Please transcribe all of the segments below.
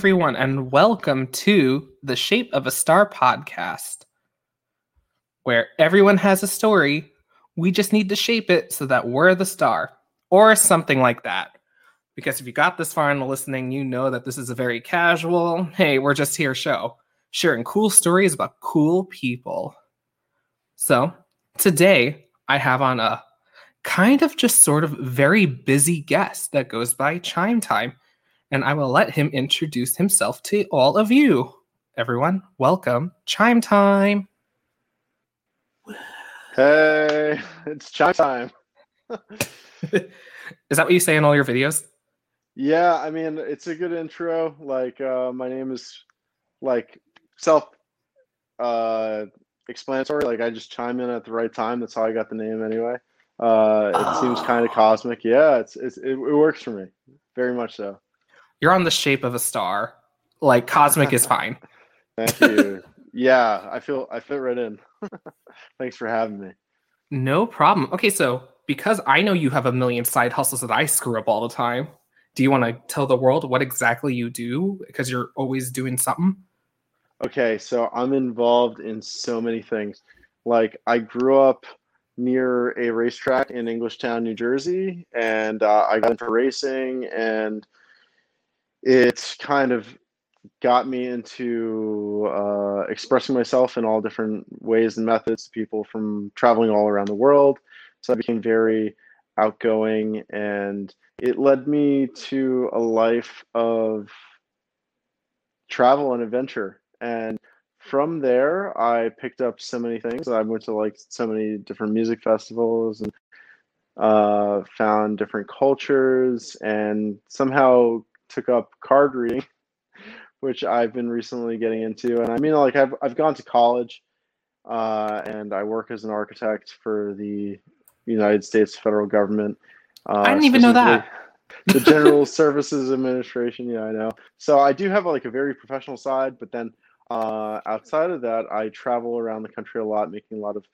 everyone, and welcome to the Shape of a Star podcast, where everyone has a story. We just need to shape it so that we're the star, or something like that. Because if you got this far in the listening, you know that this is a very casual, hey, we're just here show, sharing cool stories about cool people. So today, I have on a kind of just sort of very busy guest that goes by Chime Time and I will let him introduce himself to all of you. Everyone, welcome. Chime time. Hey, it's chime time. Is that what you say in all your videos? Yeah, I mean, it's a good intro. Like, uh, my name is like self uh, explanatory. Like, I just chime in at the right time. That's how I got the name anyway. Uh, it oh. seems kind of cosmic. Yeah, it's, it's it, it works for me very much so. You're on the shape of a star. Like cosmic is fine. Thank you. Yeah, I feel I fit right in. Thanks for having me. No problem. Okay, so because I know you have a million side hustles that I screw up all the time, do you want to tell the world what exactly you do? Because you're always doing something. Okay, so I'm involved in so many things. Like I grew up near a racetrack in Englishtown, New Jersey, and uh, I got into racing and it kind of got me into uh, expressing myself in all different ways and methods to people from traveling all around the world. So I became very outgoing, and it led me to a life of travel and adventure. And from there, I picked up so many things. I went to like so many different music festivals and uh, found different cultures, and somehow took up card reading, which I've been recently getting into. And I mean, like I've I've gone to college, uh, and I work as an architect for the United States federal government. Uh, I didn't even know that. the General Services Administration. Yeah, I know. So I do have like a very professional side, but then uh, outside of that, I travel around the country a lot, making a lot of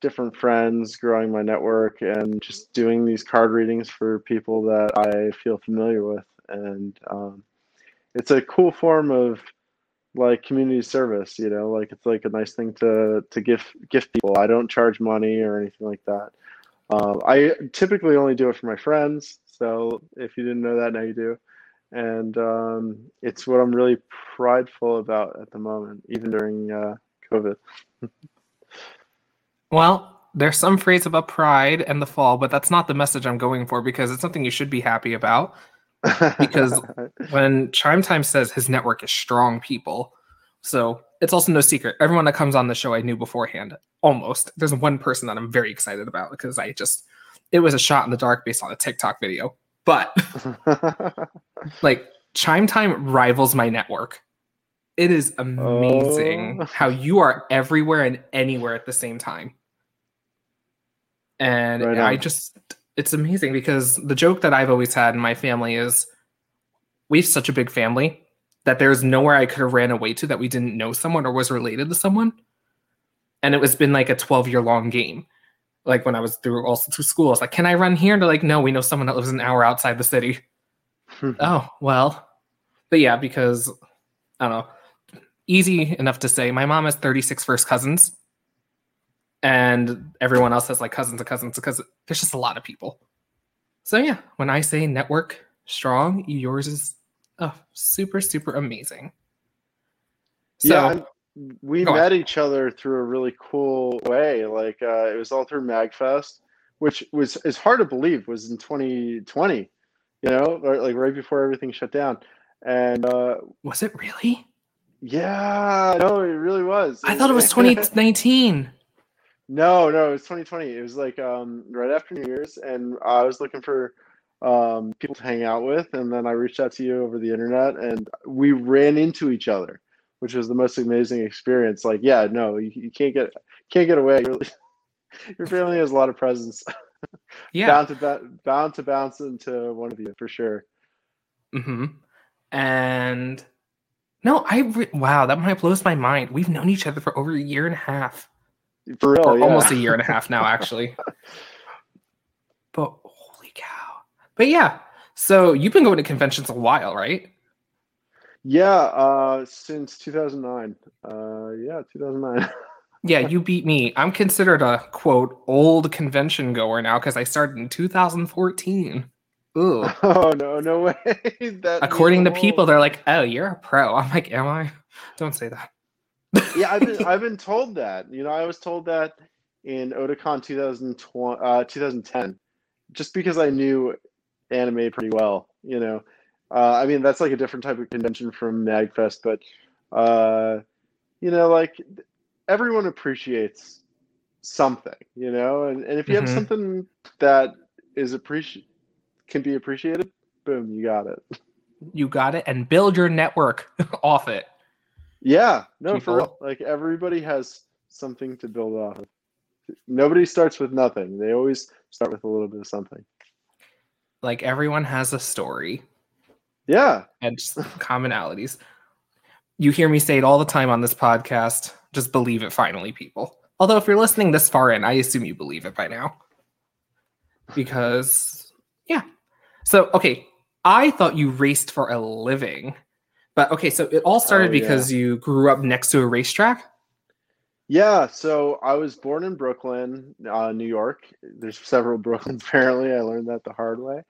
different friends, growing my network, and just doing these card readings for people that I feel familiar with and um, it's a cool form of like community service you know like it's like a nice thing to to give gift people. I don't charge money or anything like that. Um, i typically only do it for my friends so if you didn't know that now you do. And um, it's what i'm really prideful about at the moment even during uh, covid. Well there's some phrase about pride and the fall but that's not the message i'm going for because it's something you should be happy about because when Chime Time says his network is strong people, so it's also no secret. Everyone that comes on the show I knew beforehand, almost. There's one person that I'm very excited about because I just it was a shot in the dark based on a TikTok video. But like Chime Time rivals my network. It is amazing oh. how you are everywhere and anywhere at the same time. And right I just it's amazing because the joke that I've always had in my family is we have such a big family that there's nowhere I could have ran away to that we didn't know someone or was related to someone. And it was been like a 12 year long game. Like when I was through also through school, I was like, can I run here? And they're like, no, we know someone that lives an hour outside the city. Hmm. oh, well. But yeah, because I don't know. Easy enough to say. My mom has 36 first cousins and everyone else has like cousins and cousins because there's just a lot of people. So yeah, when I say network strong, yours is oh, super super amazing. So, yeah, we met on. each other through a really cool way. Like uh, it was all through Magfest, which was is hard to believe was in 2020. You know, like right before everything shut down. And uh, was it really? Yeah, no, it really was. I thought it was 2019. No, no, it was 2020. It was like um, right after New Year's, and I was looking for um, people to hang out with, and then I reached out to you over the internet, and we ran into each other, which was the most amazing experience. Like, yeah, no, you, you can't get can't get away. your family has a lot of presence. Yeah, bound to bound to bounce into one of you for sure. Hmm. And no, I re- wow, that might blows my mind. We've known each other for over a year and a half. For real, yeah. almost a year and a half now, actually. but holy cow! But yeah, so you've been going to conventions a while, right? Yeah, uh, since 2009. Uh, yeah, 2009. yeah, you beat me. I'm considered a quote old convention goer now because I started in 2014. Ooh. Oh no, no way. that According to people, they're like, "Oh, you're a pro." I'm like, "Am I?" Don't say that. Yeah, I've been I've been told that. You know, I was told that in Otakon 2020, uh, 2010, just because I knew anime pretty well. You know, uh, I mean that's like a different type of convention from Magfest, but uh, you know, like everyone appreciates something. You know, and, and if you mm-hmm. have something that is appreciated can be appreciated, boom, you got it. You got it, and build your network off it. Yeah, no, People. for real. Like everybody has something to build off of. Nobody starts with nothing. They always start with a little bit of something. Like everyone has a story. Yeah. And commonalities. You hear me say it all the time on this podcast. Just believe it finally, people. Although if you're listening this far in, I assume you believe it by now. Because yeah. So okay, I thought you raced for a living. But okay, so it all started oh, yeah. because you grew up next to a racetrack. Yeah, so I was born in Brooklyn, uh, New York. There's several Brooklyns apparently. I learned that the hard way.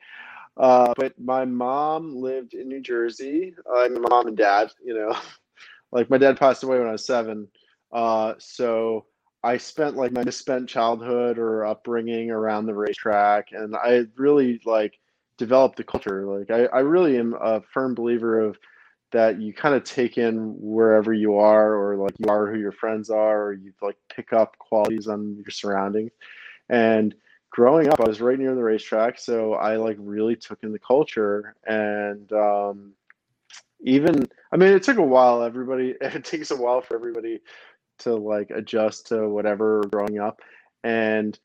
Uh, but my mom lived in New Jersey. Uh, my mom and dad, you know, like my dad passed away when I was seven. Uh, so I spent like my misspent childhood or upbringing around the racetrack, and I really like developed the culture. Like I, I really am a firm believer of that you kind of take in wherever you are or like you are who your friends are or you like pick up qualities on your surroundings and growing up i was right near the racetrack so i like really took in the culture and um, even i mean it took a while. Everybody it takes a while for everybody to like adjust to whatever growing up. And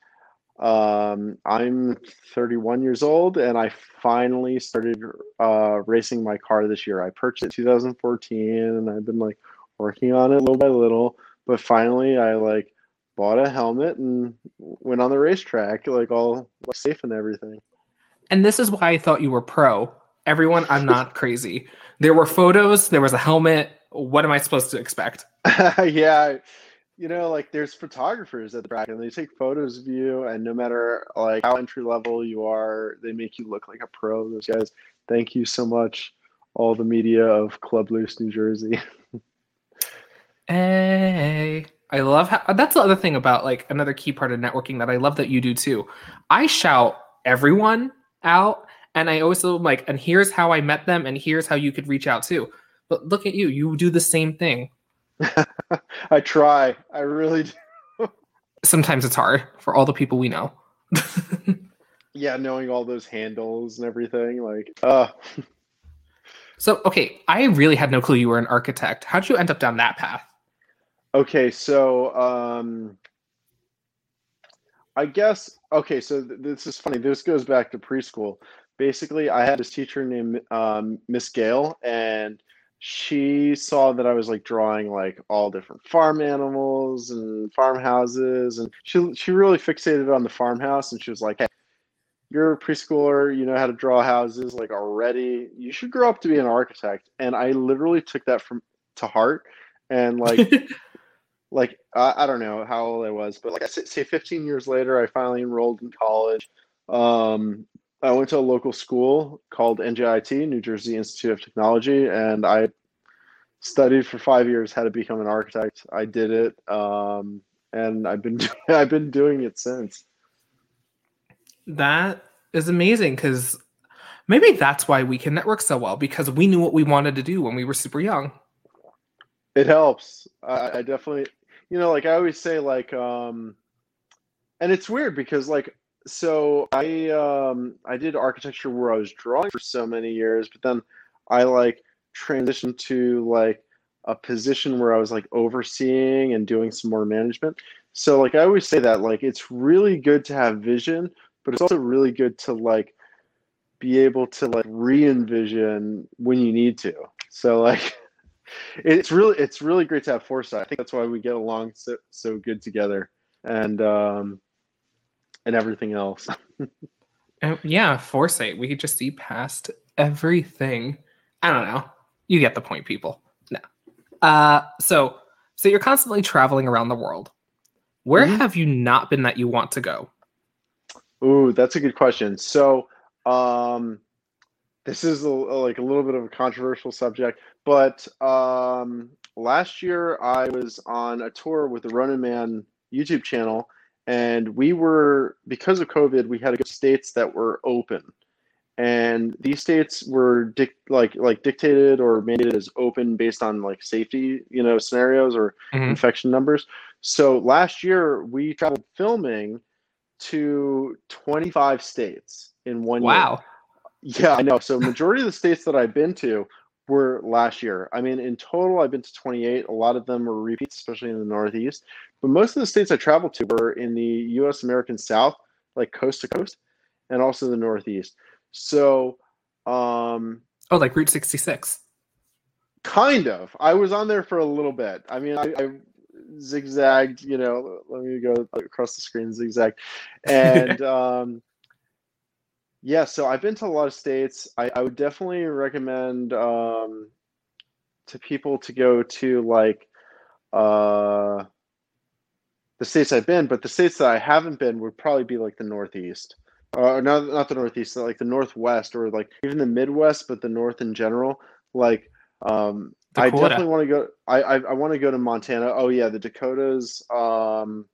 um, I'm 31 years old, and I finally started uh, racing my car this year. I purchased it 2014, and I've been like working on it little by little. But finally, I like bought a helmet and went on the racetrack, like all like, safe and everything. And this is why I thought you were pro. Everyone, I'm not crazy. There were photos. There was a helmet. What am I supposed to expect? yeah you know, like there's photographers at the track and they take photos of you, and no matter like how entry level you are, they make you look like a pro. Those guys, thank you so much, all the media of Club Loose, New Jersey. hey, I love how that's the other thing about like another key part of networking that I love that you do too. I shout everyone out, and I also like, and here's how I met them, and here's how you could reach out too. But look at you, you do the same thing I try. I really do. Sometimes it's hard for all the people we know. yeah, knowing all those handles and everything, like, uh. So, okay, I really had no clue you were an architect. How'd you end up down that path? Okay, so um, I guess okay. So th- this is funny. This goes back to preschool. Basically, I had this teacher named um, Miss Gale, and she saw that I was like drawing like all different farm animals and farmhouses, and she she really fixated on the farmhouse, and she was like, "Hey, you're a preschooler, you know how to draw houses like already. You should grow up to be an architect." And I literally took that from to heart, and like. like I, I don't know how old I was, but like I say, 15 years later, I finally enrolled in college. Um, I went to a local school called NJIT, New Jersey Institute of Technology, and I studied for five years how to become an architect. I did it, um, and I've been I've been doing it since. That is amazing because maybe that's why we can network so well because we knew what we wanted to do when we were super young. It helps. I, I definitely, you know, like I always say, like, um, and it's weird because like so I um I did architecture where I was drawing for so many years, but then I like transitioned to like a position where I was like overseeing and doing some more management. So like I always say that like it's really good to have vision, but it's also really good to like be able to like re-envision when you need to. So like it's really it's really great to have foresight. I think that's why we get along so so good together. And um and everything else. uh, yeah, foresight. We could just see past everything. I don't know. You get the point, people. No. Uh, so so you're constantly traveling around the world. Where Mhm. have you not been that you want to go? Ooh, that's a good question. So, um, this is a, like a little bit of a controversial subject, but um, last year I was on a tour with the Ronin Man YouTube channel, and we were because of COVID, we had states that were open, and these states were dic- like like dictated or mandated as open based on like safety, you know, scenarios or Mhm. infection numbers. So last year we traveled filming to 25 states in one year. Wow. Yeah, I know. So majority of the states that I've been to were last year. I mean, in total, I've been to 28. A lot of them were repeats, especially in the Northeast. But most of the states I traveled to were in the U.S. American South, like coast to coast, and also the Northeast. So, um, Oh, like Route 66. kind of. I was on there for a little bit. I mean, I, I zigzagged. You know, let me go across the screen, zigzag, and um, yeah. So I've been to a lot of states. I, I would definitely recommend um, to people to go to like uh, the states I've been, but the states that I haven't been would probably be like the Northeast. Uh, not not the Northeast, like the Northwest, or like even the Midwest, but the North in general. Like um, I definitely want to go. I I, I want to go to Montana. Oh yeah, the Dakotas. Um,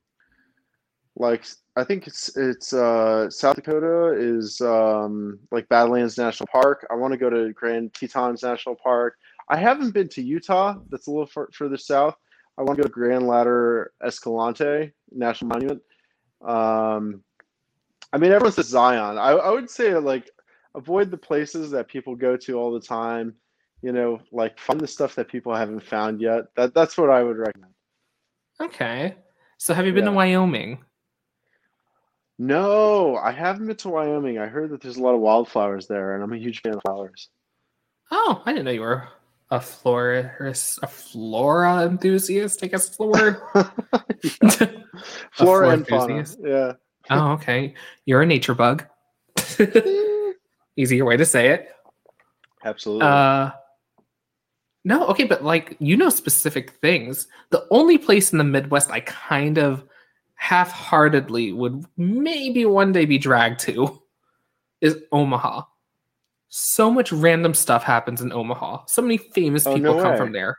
like I think it's it's uh, South Dakota is um, like Badlands National Park. I want to go to Grand Tetons National Park. I haven't been to Utah. That's a little fur- further south. I want to go to Grand Ladder Escalante National Monument. Um, I mean, everyone says Zion. I, I would say like avoid the places that people go to all the time. You know, like find the stuff that people haven't found yet. That that's what I would recommend. Okay. So have you been to Wyoming? No, I haven't been to Wyoming. I heard that there's a lot of wildflowers there, and I'm a huge fan of flowers. Oh, I didn't know you were a florist, a flora enthusiast. I guess the word. Flora flora and fauna. enthusiast? Yeah. oh, okay. You're a nature bug. Easier way to say it. Absolutely. Uh, no, okay, but like you know specific things. The only place in the Midwest I kind of half-heartedly would maybe one day be dragged to is Omaha. So much random stuff happens in Omaha. So many famous Oh, people no come way. from there.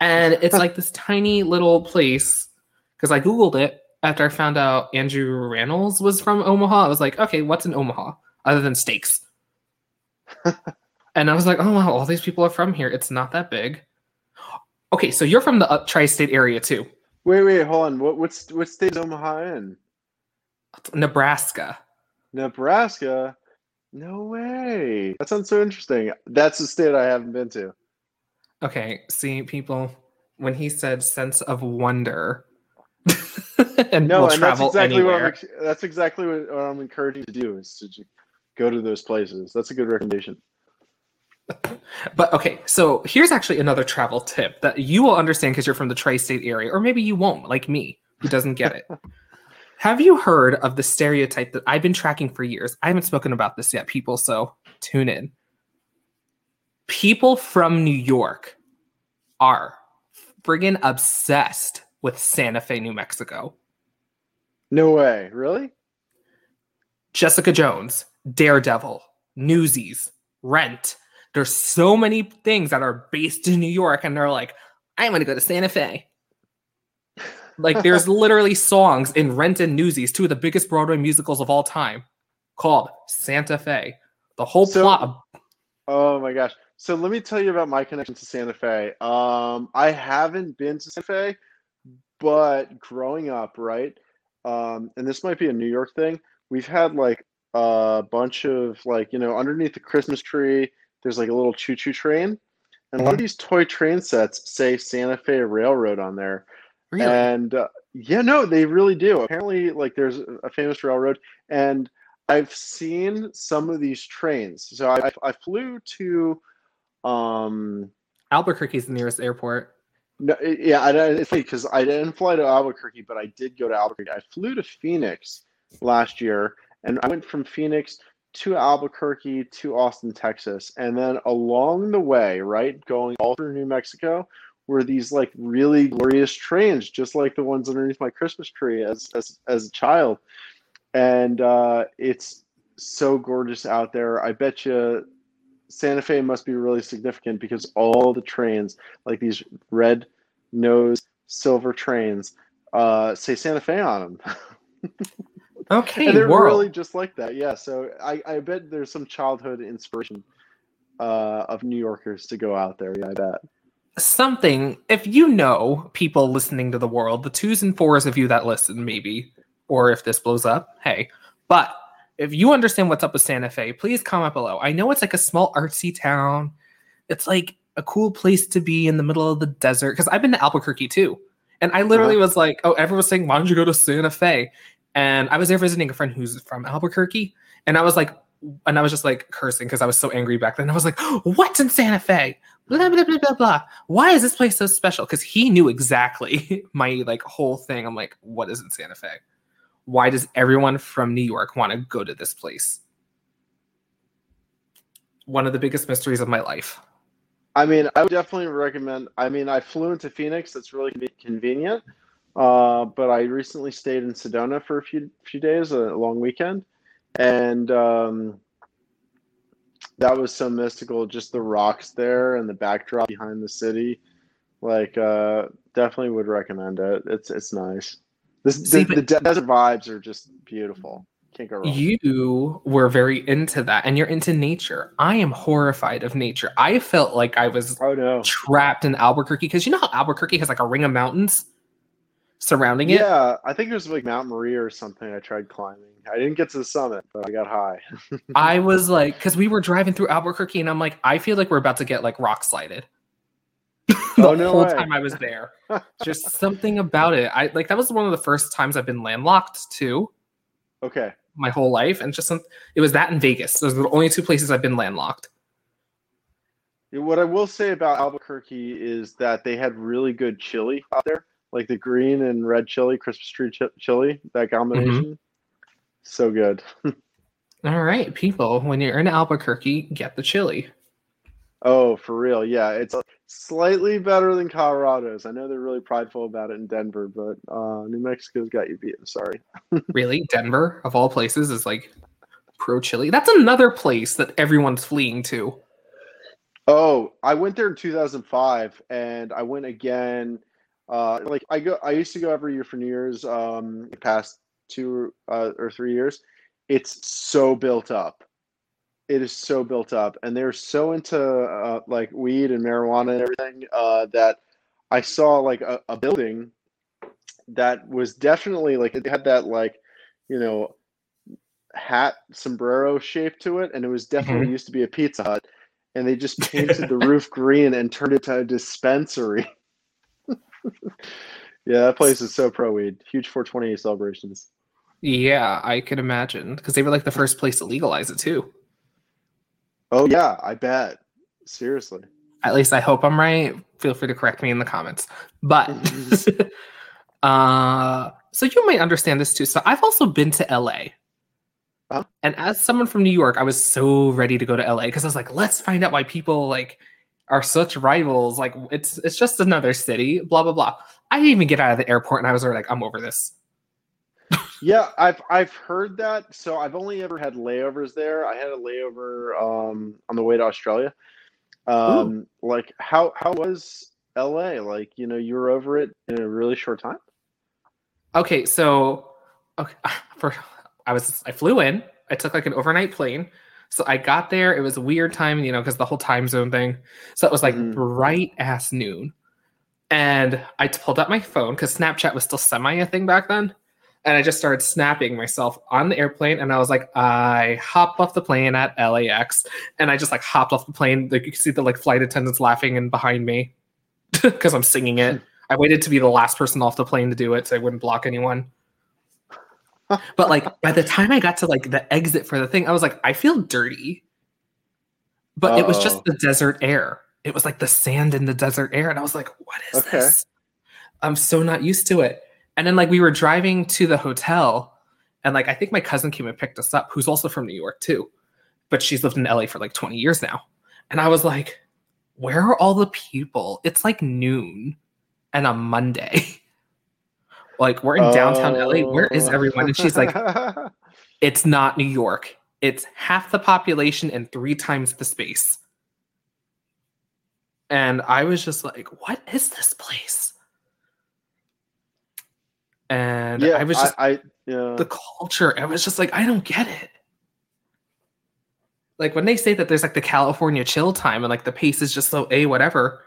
And it's like this tiny little place because I googled it after I found out Andrew Rannells was from Omaha. I was like, okay, what's in Omaha other than steaks? and I was like, oh wow, all these people are from here. It's not that big. Okay, so you're from the uh, tri-state area too, wait, wait, hold on. What what's what state is Omaha in? Nebraska. Nebraska. No way. That sounds so interesting. That's a state I haven't been to. Okay, see, people, when he said sense of wonder, and No, will and that's exactly what I'm, that's exactly what I'm encouraging to do is to go to those places. That's a good recommendation. But okay, so here's actually another travel tip that you will understand because you're from the tri-state area, or maybe you won't, like me, who doesn't get it. Have you heard of the stereotype that I've been tracking for years? I haven't spoken about this yet, people, so tune in. People from New York are friggin' obsessed with Santa Fe, New Mexico. No way. Really? Jessica Jones, Daredevil, Newsies, Rent. There's so many things that are based in New York, and they're like, I'm gonna go to Santa Fe. Like, there's literally songs in Rent and Newsies, two of the biggest Broadway musicals of all time, called Santa Fe. The whole So- plot of Oh my gosh. So let me tell you about my connection to Santa Fe. Um, I haven't been to Santa Fe, but growing up, right? Um, and this might be a New York thing. We've had like a bunch of like, you know, underneath the Christmas tree, there's like a little choo-choo train. And a lot of these toy train sets say Santa Fe Railroad on there. Really. And uh, yeah, no, they really do. Apparently, like there's a famous railroad, and I've seen some of these trains. So I, I flew to, um, Albuquerque's the nearest airport. no, yeah, I, it's funny because I didn't fly to Albuquerque, but I did go to Albuquerque. I flew to Phoenix last year, and I went from Phoenix to Albuquerque to Austin, Texas, and then along the way, right, going all through New Mexico, were these like really glorious trains, just like the ones underneath my Christmas tree as as as a child, and uh, it's so gorgeous out there. I bet you Santa Fe must be really significant because all the trains, like these red nose silver trains, uh, say Santa Fe on them. Okay, and they're world. really just like that. Yeah. So I, I bet there's some childhood inspiration uh, of New Yorkers to go out there. Yeah, I bet. Something if you know people listening to the world the twos and fours of you that listen maybe or if this blows up hey. But if you understand what's up with santa fe please comment below. I know it's like a small artsy town. It's like a cool place to be in the middle of the desert because i've been to albuquerque too. And i literally Uh-huh. was like oh everyone was saying why don't you go to santa fe? And i was there visiting a friend who's from albuquerque and i was like and i was just like cursing because i was so angry back then i was like what's in santa fe blah blah blah blah blah. Why is this place so special? Because he knew exactly my like whole thing. I'm like, what is in Santa Fe? Why does everyone from New York want to go to this place? One of the biggest mysteries of my life. I mean, I would definitely recommend. I mean, I flew into Phoenix. That's really convenient. Uh, but I recently stayed in Sedona for a few few days, a long weekend, and um, that was so mystical. Just the rocks there and the backdrop behind the city. Like, uh, definitely would recommend it. It's it's nice. This, See, the, desert vibes are just beautiful. Can't go wrong. You were very into that, and you're into nature. I am horrified of nature. I felt like I was oh no. trapped in Albuquerque because you know how Albuquerque has like a ring of mountains surrounding it. Yeah, I think it was like Mount Maria or something. I tried climbing. I didn't get to the summit, but I got high. I was like, because we were driving through Albuquerque, and I'm like, I feel like we're about to get like rock slided. the Oh, no whole way. time I was there, just something about it. I like that was one of the first times I've been landlocked too, Okay. my whole life, and just some. It was that in Vegas. Those are the only two places I've been landlocked. What I will say about Albuquerque is that they had really good chili out there, like the green and red chili, Christmas tree chi- chili. That combination, mm-hmm. So good. All right, people, when you're in Albuquerque, get the chili. Oh, for real? Yeah, it's slightly better than Colorado's. I know they're really prideful about it in Denver, but uh, New Mexico's got you beat. I'm sorry. Really, Denver of all places is like pro chili. That's another place that everyone's fleeing to. Oh, I went there in 2005, and I went again. Uh, like I go, I used to go every year for New Year's. Um, past two uh, or three years, it's so built up. It is so built up, and they're so into uh, like weed and marijuana and everything uh, that I saw like a, a building that was definitely like it had that like you know hat sombrero shape to it, and it was definitely used to be a Pizza Hut and they just painted the roof green and turned it to a dispensary. yeah, that place is so pro weed. Huge 420 celebrations. Yeah, I can imagine because they were like the first place to legalize it too. Oh yeah, I bet. Seriously. At least I hope I'm right. Feel free to correct me in the comments. But uh so you might understand this too. So I've also been to LA. Uh-huh. And as someone from New York, I was so ready to go to LA because I was like, let's find out why people like are such rivals. Like it's it's just another city, blah blah blah. I didn't even get out of the airport and I was already like, I'm over this. Yeah, I've I've heard that. So I've only ever had layovers there. I had a layover um, on the way to Australia. Um, like how how was LA? Like you know you were over it in a really short time. Okay, so okay, for I was I flew in. I took like an overnight plane. So I got there. It was a weird time, you know, because the whole time zone thing. So it was like Mhm. bright ass noon, and I pulled out my phone because Snapchat was still semi a thing back then. And I just started snapping myself on the airplane, and I was like, I hopped off the plane at LAX, and I just like hopped off the plane. Like you could see the like flight attendants laughing and behind me because I'm singing it. I waited to be the last person off the plane to do it so I wouldn't block anyone. But like by the time I got to like the exit for the thing, I was like, I feel dirty. But it was just oh. the desert air. It was like the sand in the desert air. And I was like, what is Okay. this? I'm so not used to it. And then like we were driving to the hotel, and like I think my cousin came and picked us up, who's also from New York too. but she's lived in LA for like 20 years now. And I was like, where are all the people? It's like noon and a Monday. like we're in downtown LA. Where is everyone? And she's like, it's not New York. It's half the population and three times the space. And I was just like, what is this place? And yeah, I was just I, I yeah. the culture. I was just like, I don't get it. Like when they say that there's like the California chill time and like the pace is just so a whatever.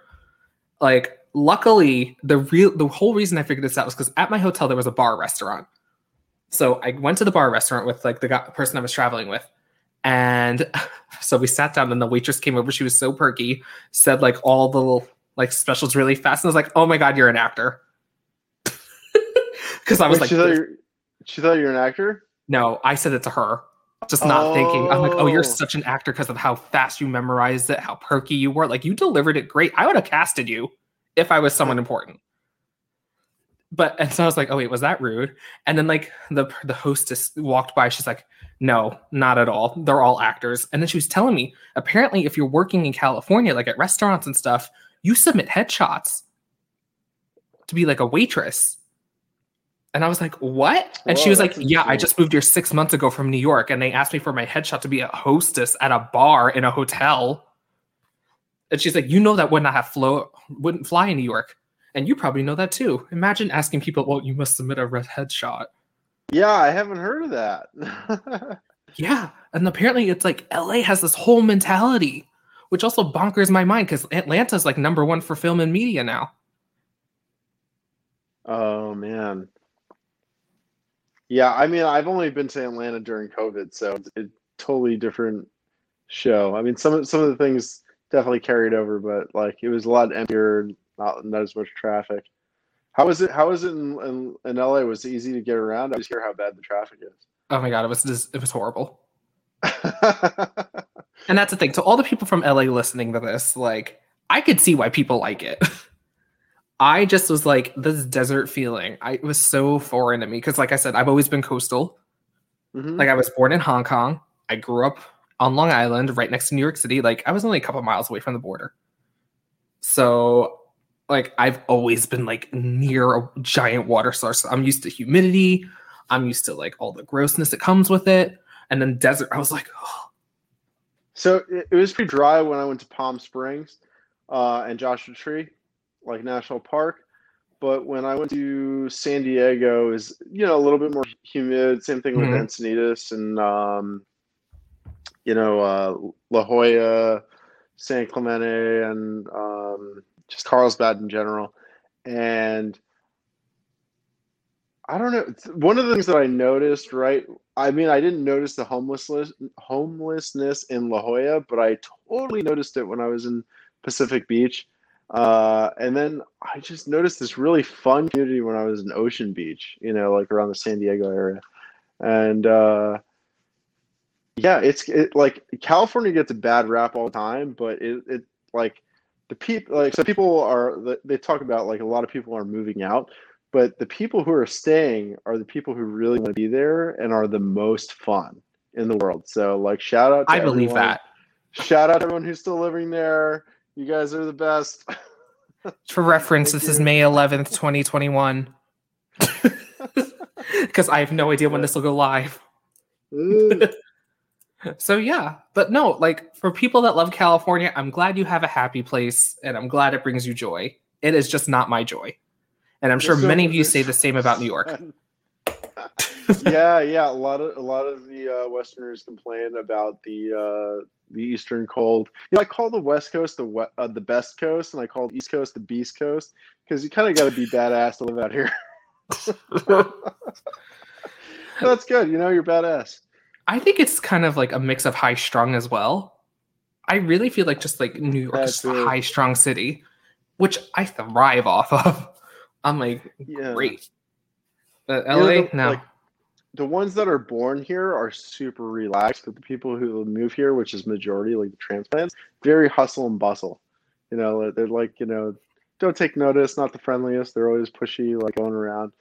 Like luckily, the real the whole reason I figured this out was because at my hotel there was a bar restaurant. So I went to the bar restaurant with like the guy, person I was traveling with, and so we sat down and the waitress came over. She was so perky, said like all the little, like specials really fast, and I was like, "Oh my god, you're an actor." Because I was Wait, like, she thought, you're, she thought you're an actor. no, I said it to her. Just not thinking. I'm like, oh, Oh. you're such an actor because of how fast you memorized it, how perky you were. Like, you delivered it great. I would have casted you if I was someone important. But and so I was like, oh wait, was that rude? And then like the the hostess walked by. She's like, no, not at all. They're all actors. And then she was telling me, apparently, if you're working in California, like at restaurants and stuff, you submit headshots to be like a waitress. And I was like, what? And she was like, yeah, I just moved here six months ago from New York, and they asked me for my headshot to be a hostess at a bar in a hotel. And she's like, you know that would not have flow wouldn't fly in New York. And you probably know that too. Imagine asking people, well, you must submit a red headshot. Yeah, I haven't heard of that. Yeah. And apparently it's like LA has this whole mentality, which also bonkers my mind because Atlanta's like number one for film and media now. oh man. Yeah, I mean, I've only been to Atlanta during COVID, so it's a totally different show. I mean, some of some of the things definitely carried over, but like it was a lot emptier, not not as much traffic. How was it? How was it in, in, in LA? Was it easy to get around? I just hear how bad the traffic is. Oh my god, it was just, it was horrible. And that's the thing. To all the people from LA listening to this, like I could see why people like it. I just was like this desert feeling. I it was so foreign to me because, like I said, I've always been coastal. Mhm. Like I was born in Hong Kong. I grew up on Long Island, right next to New York City. Like I was only a couple miles away from the border. So like I've always been like near a giant water source. I'm used to humidity. I'm used to like all the grossness that comes with it. And then desert, I was like, oh, So it, it was pretty dry when I went to Palm Springs uh, and Joshua Tree, like National Park. But when I went to San Diego, is you know a little bit more humid. Same thing with Mhm. Encinitas and um, you know uh, La Jolla, San Clemente, and um, just Carlsbad in general. And I don't know. One of the things that I noticed, right? I mean, I didn't notice the homelessness homelessness in La Jolla, but I totally noticed it when I was in Pacific Beach. Uh, and then I just noticed this really fun community when I was in Ocean Beach, you know, like around the San Diego area. And uh, yeah, it's it, like California gets a bad rap all the time, but it, it like the people like so people are they talk about like a lot of people are moving out but the people who are staying are the people who really want to be there and are the most fun in the world. So like shout out to I believe that. Shout out to everyone who's still living there. You guys are the best. For reference, Thank this is. May 11th, 2021. Because I have no idea when this will go live. So, yeah, but no, like for people that love California, I'm glad you have a happy place and I'm glad it brings you joy. It is just not my joy. And I'm sure So- many of you say the same about New York. yeah, yeah. A lot of a lot of the uh, Westerners complain about the uh, the Eastern cold. You know, I call the West Coast the we- uh, the best coast, and I call the East Coast the Beast Coast because you kind of got to be badass to live out here. That's good. You know, you're badass. I think it's kind of like a mix of high strung as well. I really feel like just like New York is a high strung city, which I thrive off of. I'm like, Yeah. great. But You know, LA, the- no. like, the ones that are born here are super relaxed, but the people who move here, which is majority, like the transplants, very hustle and bustle. You know, they're like, you know, don't take notice, not the friendliest. They're always pushy, like going around.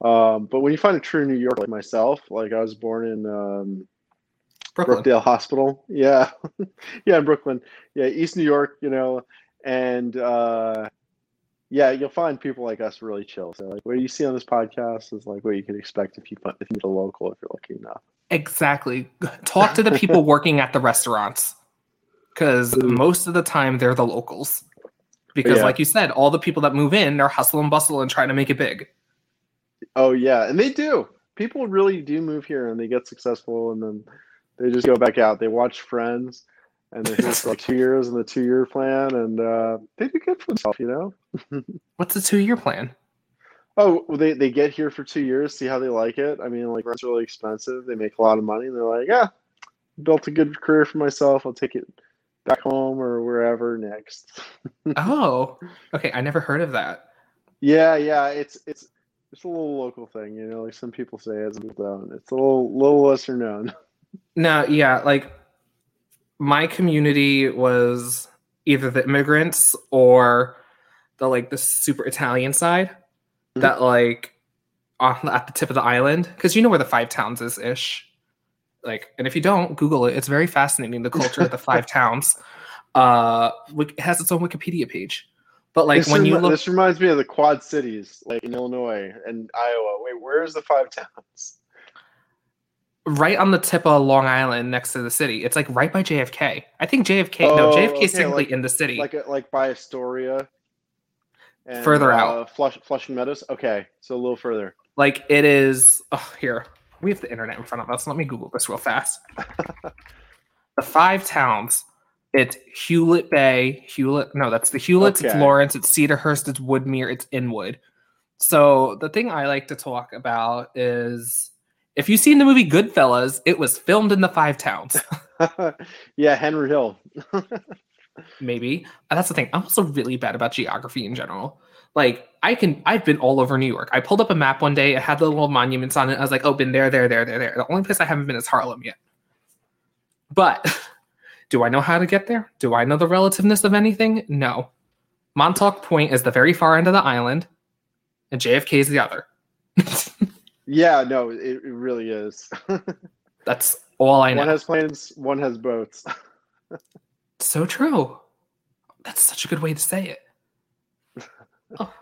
Um, but when you find a true New Yorker like myself, like I was born in um, Brooklyn. Brookdale Hospital. Yeah, yeah, in Brooklyn. Yeah, East New York. You know, and uh, yeah, you'll find people like us really chill. So like what you see on this podcast is like what you can expect if you if you meet a local if you're lucky enough. Exactly. Talk to the people working at the restaurants because mm. most of the time they're the locals. Because, Yeah. like you said, all the people that move in, they're hustle and bustle and trying to make it big. Oh yeah, and they do. People really do move here and they get successful, and then they just go back out. They watch Friends, and they're here for like two years in the two-year plan, and uh, they do good for themselves, you know. What's the two year plan? Oh, well, they they get here for two years, see how they like it. I mean, like rent's really expensive. They make a lot of money, and they're like, yeah, built a good career for myself. I'll take it back home or wherever next. Oh, okay. I never heard of that. Yeah, yeah, it's it's it's a little local thing, you know. Like some people say, it's known. It's a little little lesser known. No, yeah, like my community was either the immigrants or the like the super Italian side Mhm. that like on at the tip of the island because you know where the five towns is ish. Like, and if you don't, Google it. It's very fascinating the culture of the five towns. Uh, it has its own Wikipedia page. But like this, when you look, this reminds me of the Quad Cities, like in Illinois and Iowa. Wait, where's the five towns? Right on the tip of Long Island next to the city, it's like right by JFK. I think JFK. no, Oh, JFK okay, technically like- in the city. Like like by Astoria. And, Further uh, out. Flush, Flushing Meadows. Okay, so a little further. Like it is. Oh, here we have the internet in front of us. Let me Google this real fast. the five towns. It's Hewlett Bay, Hewlett. No, that's the Hewletts. It's Lawrence. It's Cedarhurst. It's Woodmere. It's Inwood. So the thing I like to talk about is if you've seen the movie Goodfellas, it was filmed in the five towns. yeah, Henry Hill. maybe. Uh, that's the thing. I'm also really bad about geography in general. Like i can i've been all over new york. I pulled up a map one day it had the little monuments on it i was like oh been there there there there there. The only place i haven't been is harlem yet. But do i know how to get there? Do i know the relativeness of anything? No. Montauk point is the very far end of the island and jfk is the other Yeah, no, it, it really is. that's all i know. one has planes, one has boats. so true that's such a good way to say it Oh.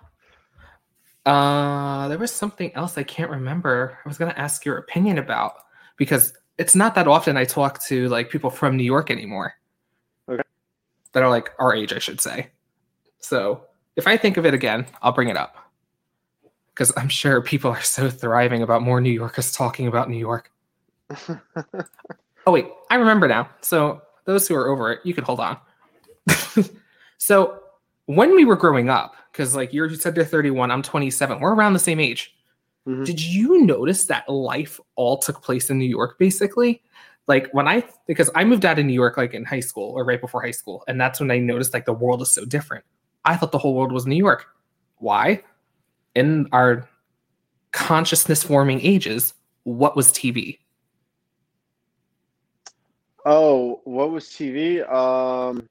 Uh, there was something else I can't remember. I was gonna ask your opinion about because it's not that often I talk to like people from New York anymore. Okay. That are like our age, I should say. So if I think of it again, I'll bring it up. Because I'm sure people are so thriving about more New Yorkers talking about New York. Oh wait, I remember now. So those who are over it, you can hold on. so when we were growing up, because like you're, said you're 31, I'm 27, we're around the same age. Mhm. Did you notice that life all took place in New York, basically? Like when I, because I moved out of New York like in high school or right before high school, and that's when I noticed like the world is so different. I thought the whole world was New York. Why? In our consciousness forming ages, what was TV? Oh, what was TV? Um,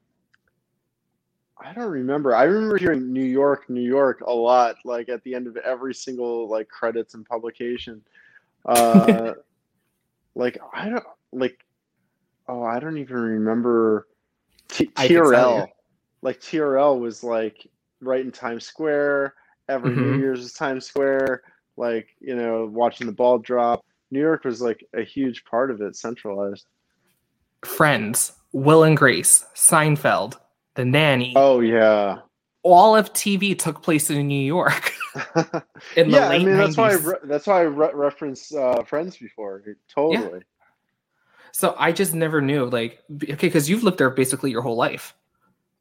I don't remember. I remember hearing New York, New York a lot, like at the end of every single like credits and publication. Uh, like I don't like. Oh, I don't even remember. T- I can tell TRL, like TRL was like right in Times Square. Every New Mhm. Year's Times Square. Like you know, watching the ball drop. New York was like a huge part of it, centralized. Friends, Will and Grace, Seinfeld, The Nanny. Oh yeah. All of TV took place in New York in the yeah, late I mean that's why I 90s. re- that's why I re- referenced uh, Friends before. Totally. So I just never knew, like, okay, because you've lived there basically your whole life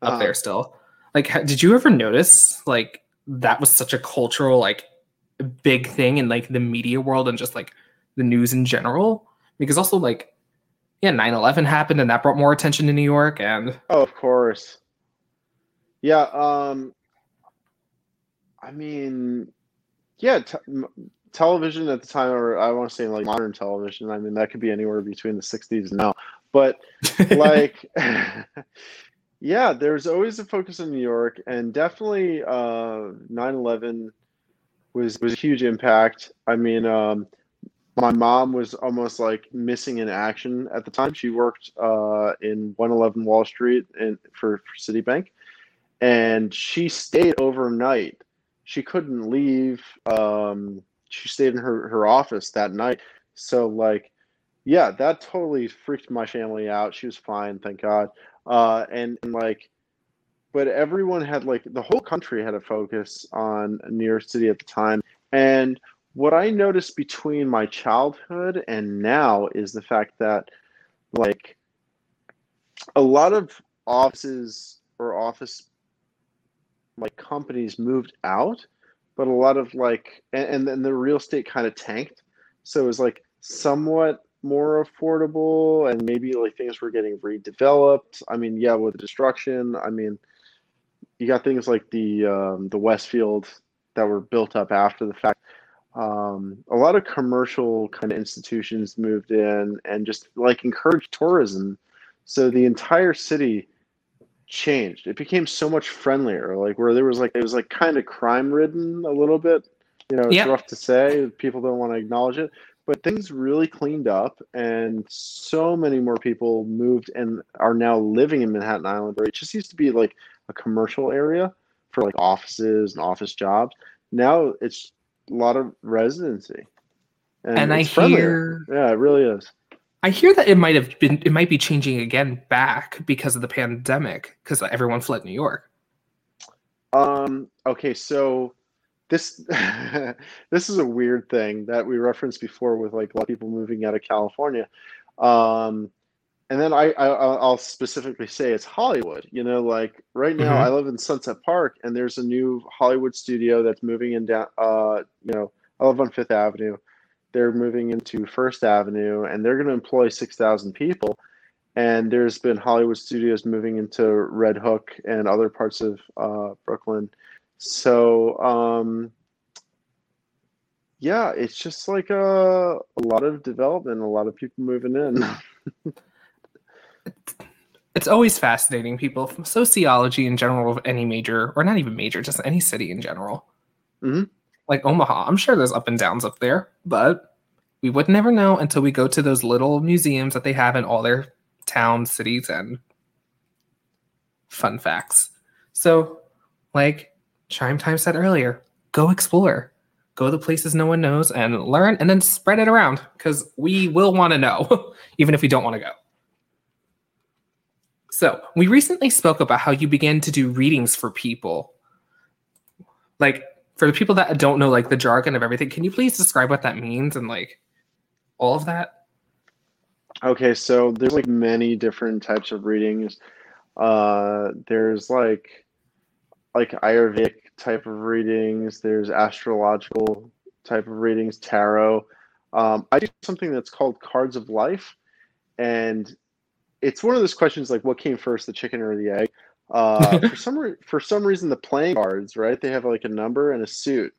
up Uh-huh. there still. Like, did you ever notice, like, that was such a cultural, like, big thing in, like, the media world and just, like, the news in general? Because also, like, yeah, 9 11 happened and that brought more attention to New York. And Oh, of course. Yeah. Um. I mean, yeah. T- m- television at the time, or I want to say like modern television. I mean, that could be anywhere between the '60s and now. But like yeah there's always a focus in new york and definitely uh 9-11 was was a huge impact i mean um my mom was almost like missing in action at the time. She worked uh, in 111 Wall Street in, for, for Citibank, and she stayed overnight. She couldn't leave. Um, she stayed in her, her office that night. So, like, yeah, that totally freaked my family out. She was fine, thank God. Uh, and, and like, but everyone had like the whole country had a focus on New York City at the time. And what I noticed between my childhood and now is the fact that like a lot of offices or office like companies moved out, but a lot of like and, then the real estate kind of tanked. So it was like somewhat more affordable and maybe like things were getting redeveloped. I mean, yeah, with the destruction, I mean, you got things like the um, the Westfield that were built up after the fact. Um, a lot of commercial kind of institutions moved in and just like encouraged tourism. So the entire city changed. It became so much friendlier. Like where there was like it was like kind of crime ridden a little bit. You know, it's yep. rough to say. People don't want to acknowledge it, but things really cleaned up, and so many more people moved and are now living in Manhattan Island, where it just used to be like a commercial area for like offices and office jobs. Now it's a lot of residency. And, and I friendlier. hear Yeah, it really is. I hear that it might have been it might be changing again back because of the pandemic because everyone fled New York. Um okay, so this this is a weird thing that we referenced before with like a lot of people moving out of California. Um and then I, I will specifically say it's Hollywood. You know, like right now mm-hmm. I live in Sunset Park, and there's a new Hollywood studio that's moving in down. Uh, you know, I live on Fifth Avenue. They're moving into First Avenue, and they're going to employ six thousand people. And there's been Hollywood studios moving into Red Hook and other parts of uh, Brooklyn. So um, yeah, it's just like a, a lot of development, a lot of people moving in. it's always fascinating people from sociology in general of any major or not even major just any city in general mm-hmm. like omaha i'm sure there's up and downs up there but we would never know until we go to those little museums that they have in all their towns cities and fun facts so like chime time said earlier go explore go to places no one knows and learn and then spread it around because we will want to know even if we don't want to go so, we recently spoke about how you began to do readings for people. Like, for the people that don't know, like, the jargon of everything, can you please describe what that means and, like, all of that? Okay, so there's, like, many different types of readings. Uh, there's, like, like Ayurvedic type of readings, there's astrological type of readings, tarot. Um, I do something that's called Cards of Life. And it's one of those questions like what came first, the chicken or the egg? Uh, for some re- for some reason, the playing cards, right? They have like a number and a suit,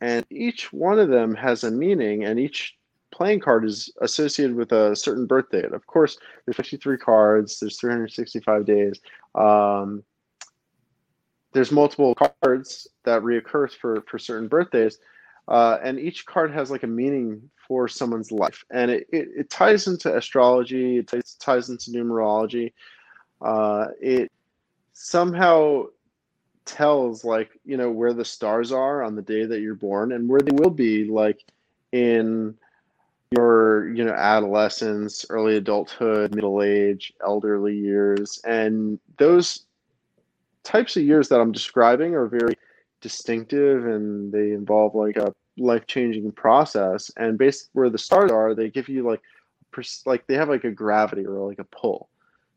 and each one of them has a meaning, and each playing card is associated with a certain birth date. Of course, there's 53 cards. There's 365 days. Um, there's multiple cards that reoccur for for certain birthdays, uh, and each card has like a meaning for someone's life. And it, it, it ties into astrology, it ties, ties into numerology. Uh, it somehow tells like you know where the stars are on the day that you're born and where they will be like in your you know adolescence early adulthood middle age elderly years and those types of years that i'm describing are very distinctive and they involve like a life changing process. And based where the stars are, they give you like like they have like a gravity or like a pull.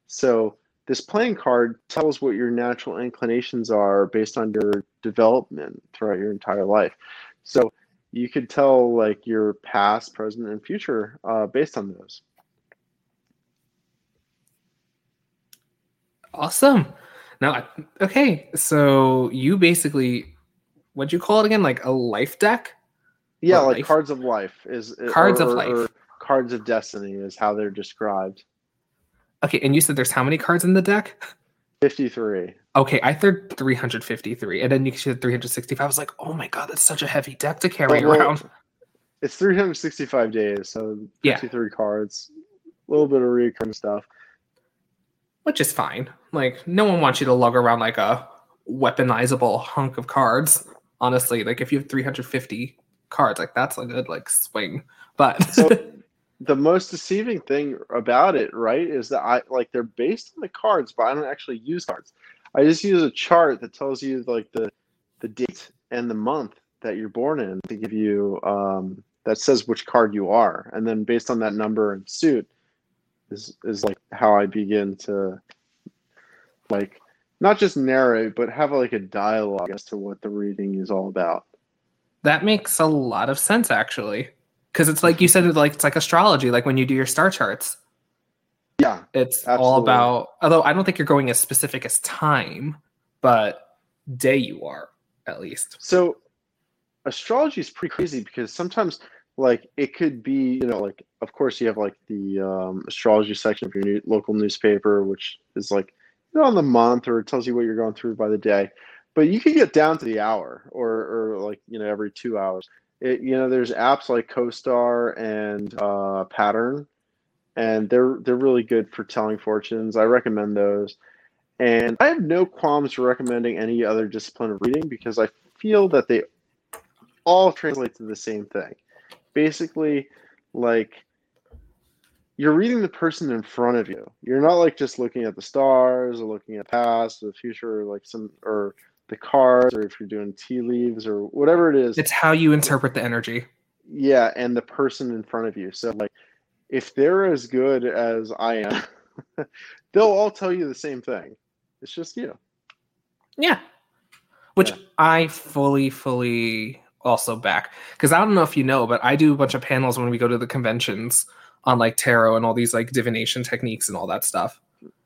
So this playing card tells what your natural inclinations are based on your development throughout your entire life. So you could tell like your past, present, and future uh, based on those. Awesome. Now, okay, so you basically, what'd you call it again? Like a life deck? Yeah, like life. cards of life is cards or, of life. cards of destiny is how they're described. Okay, and you said there's how many cards in the deck? 53. Okay, I thought 353, and then you said 365. I was like, oh my god, that's such a heavy deck to carry well, around. it's 365 days, so Yeah. 53 cards, a little bit of recurring stuff. Which is fine. Like no one wants you to lug around like a weaponizable hunk of cards. Honestly, like if you have 350 cards, like that's a good like swing. But So the most deceiving thing about it, right, is that I like they're based on the cards, but I don't actually use cards. I just use a chart that tells you like the the date and the month that you're born in to give you um, that says which card you are, and then based on that number and suit is is like how I begin to like not just narrate, but have like a dialogue as to what the reading is all about. that makes a lot of sense actually. Because it's like you said, it like it's like astrology, like when you do your star charts. Yeah, It's all about although I don't think you're going as specific as time, but day you are, at least. So astrology is pretty crazy because sometimes like it could be you know like of course you have like the um, astrology section of your new, local newspaper which is like you know on the month or it tells you what you're going through by the day but you can get down to the hour or or like you know every two hours. It, you know there's apps like CoStar and uh, Pattern and they're they're really good for telling fortunes. I recommend those. And I have no qualms recommending any other discipline of reading because I feel that they all translate to the same thing. Basically, like you're reading the person in front of you. You're not like just looking at the stars or looking at the past or the future or like some or the cards or if you're doing tea leaves or whatever it is. It's how you interpret the energy. yeah, and the person in front of you. So like if they're as good as I am, they'll all tell you the same thing. It's just you. Yeah. Which Yeah. I fully, fully also back. Because I don't know if you know, but I do a bunch of panels when we go to the conventions on like tarot and all these like divination techniques and all that stuff.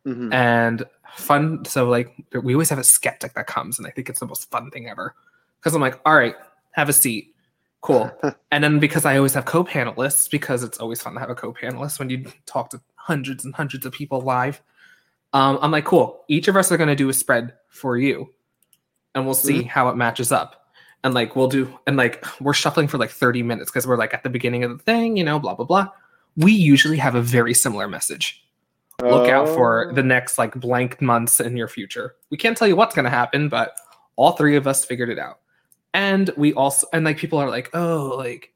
Mhm. And fun. So, like, we always have a skeptic that comes, and I think it's the most fun thing ever. Because I'm like, all right, have a seat. Cool. and then because I always have co panelists, because it's always fun to have a co panelist when you talk to hundreds and hundreds of people live. Um, I'm like, cool. Each of us are going to do a spread for you, and we'll see how it matches up. And like, we'll do, and like, we're shuffling for like 30 minutes because we're like at the beginning of the thing, you know, blah, blah, blah. We usually have a very similar message look out for Oh. the next like blank months in your future. We can't tell you what's going to happen, but all three of us figured it out. And we also, and like people are like, oh, like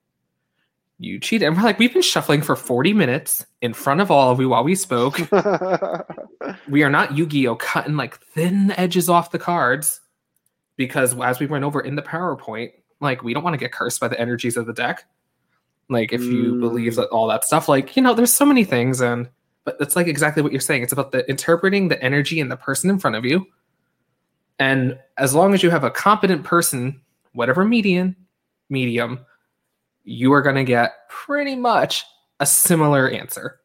you cheated. And we're like, we've been shuffling for 40 minutes in front of all of you while we spoke. we are not Yu Gi Oh! cutting like thin edges off the cards because as we went over in the PowerPoint, like we don't want to get cursed by the energies of the deck. Like if you Mm. believe that all that stuff, like you know, there's so many things, and but it's like exactly what you're saying. It's about the interpreting the energy and the person in front of you, and as long as you have a competent person, whatever median, medium, you are going to get pretty much a similar answer.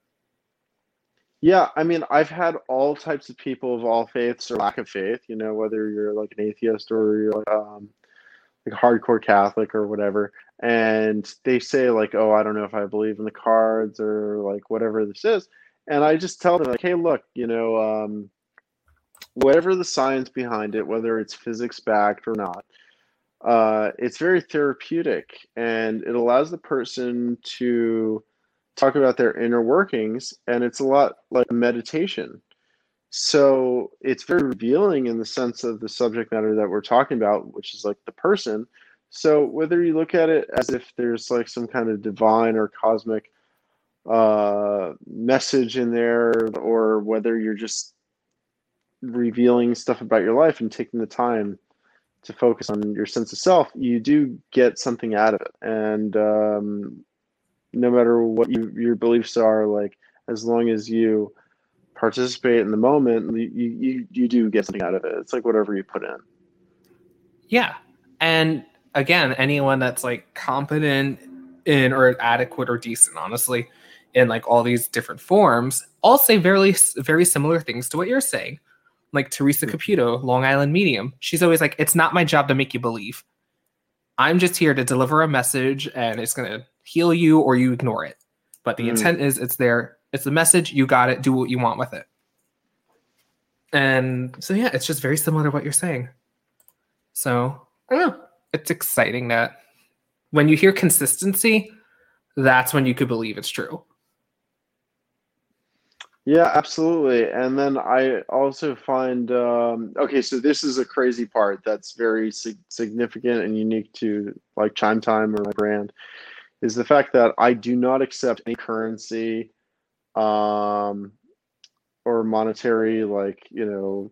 Yeah, I mean, I've had all types of people of all faiths or lack of faith. You know, whether you're like an atheist or you're like, um, like a hardcore Catholic or whatever, and they say like, "Oh, I don't know if I believe in the cards or like whatever this is," and I just tell them like, "Hey, look, you know, um, whatever the science behind it, whether it's physics backed or not, uh, it's very therapeutic, and it allows the person to." Talk about their inner workings and it's a lot like meditation. So it's very revealing in the sense of the subject matter that we're talking about which is like the person. So whether you look at it as if there's like some kind of divine or cosmic uh message in there or whether you're just revealing stuff about your life and taking the time to focus on your sense of self you do get something out of it. And um no matter what you, your beliefs are like as long as you participate in the moment you, you you do get something out of it it's like whatever you put in Yeah. And again, anyone that's like competent in or adequate or decent, honestly, in like all these different forms, all say very very similar things to what you're saying. Like Teresa hmm. Caputo, Long Island Medium, she's always like, "It's not my job to make you believe. I'm just here to deliver a message, and it's gonna heal you or you ignore it. But the Mm. intent is, it's there. It's the message. You got it. Do what you want with it." And so yeah, it's just very similar to what you're saying. So I don't know. It's exciting that when you hear consistency, that's when you could believe it's true. Yeah, absolutely. And then I also find um, okay, so this is a crazy part that's very sig- significant and unique to like Chime Time or my brand is the fact that I do not accept any currency um, or monetary like you know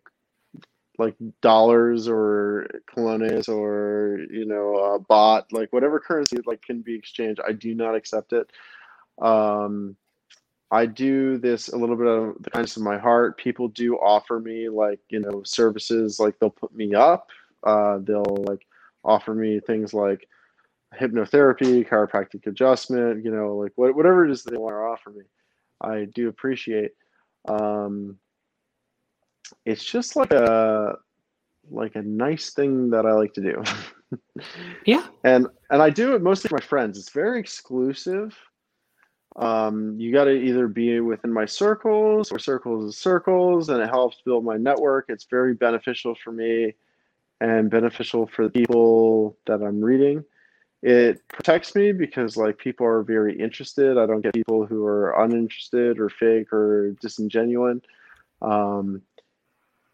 like dollars or colones or you know uh, baht like whatever currency like can be exchanged. I do not accept it. Um, I do this a little bit of the kindness of my heart. People do offer me like, you know, services like they'll put me up. Uh, they'll like offer me things like hypnotherapy, chiropractic adjustment, you know, like what, whatever it is they want to offer me. I do appreciate. Um, it's just like a like a nice thing that I like to do. yeah. And and I do it mostly for my friends. It's very exclusive um, you got to either be within my circles or circles of circles, and it helps build my network. It's very beneficial for me and beneficial for the people that I'm reading. It protects me because like people are very interested. I don't get people who are uninterested or fake or disingenuine. Um,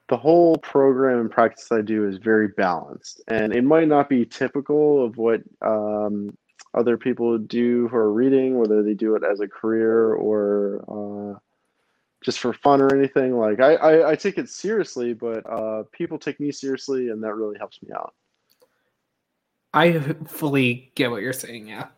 the whole program and practice I do is very balanced, and it might not be typical of what um, other people do who are reading, whether they do it as a career or uh, just for fun or anything. Like I, I, I take it seriously, but uh, people take me seriously, and that really helps me out. I fully get what you're saying, yeah.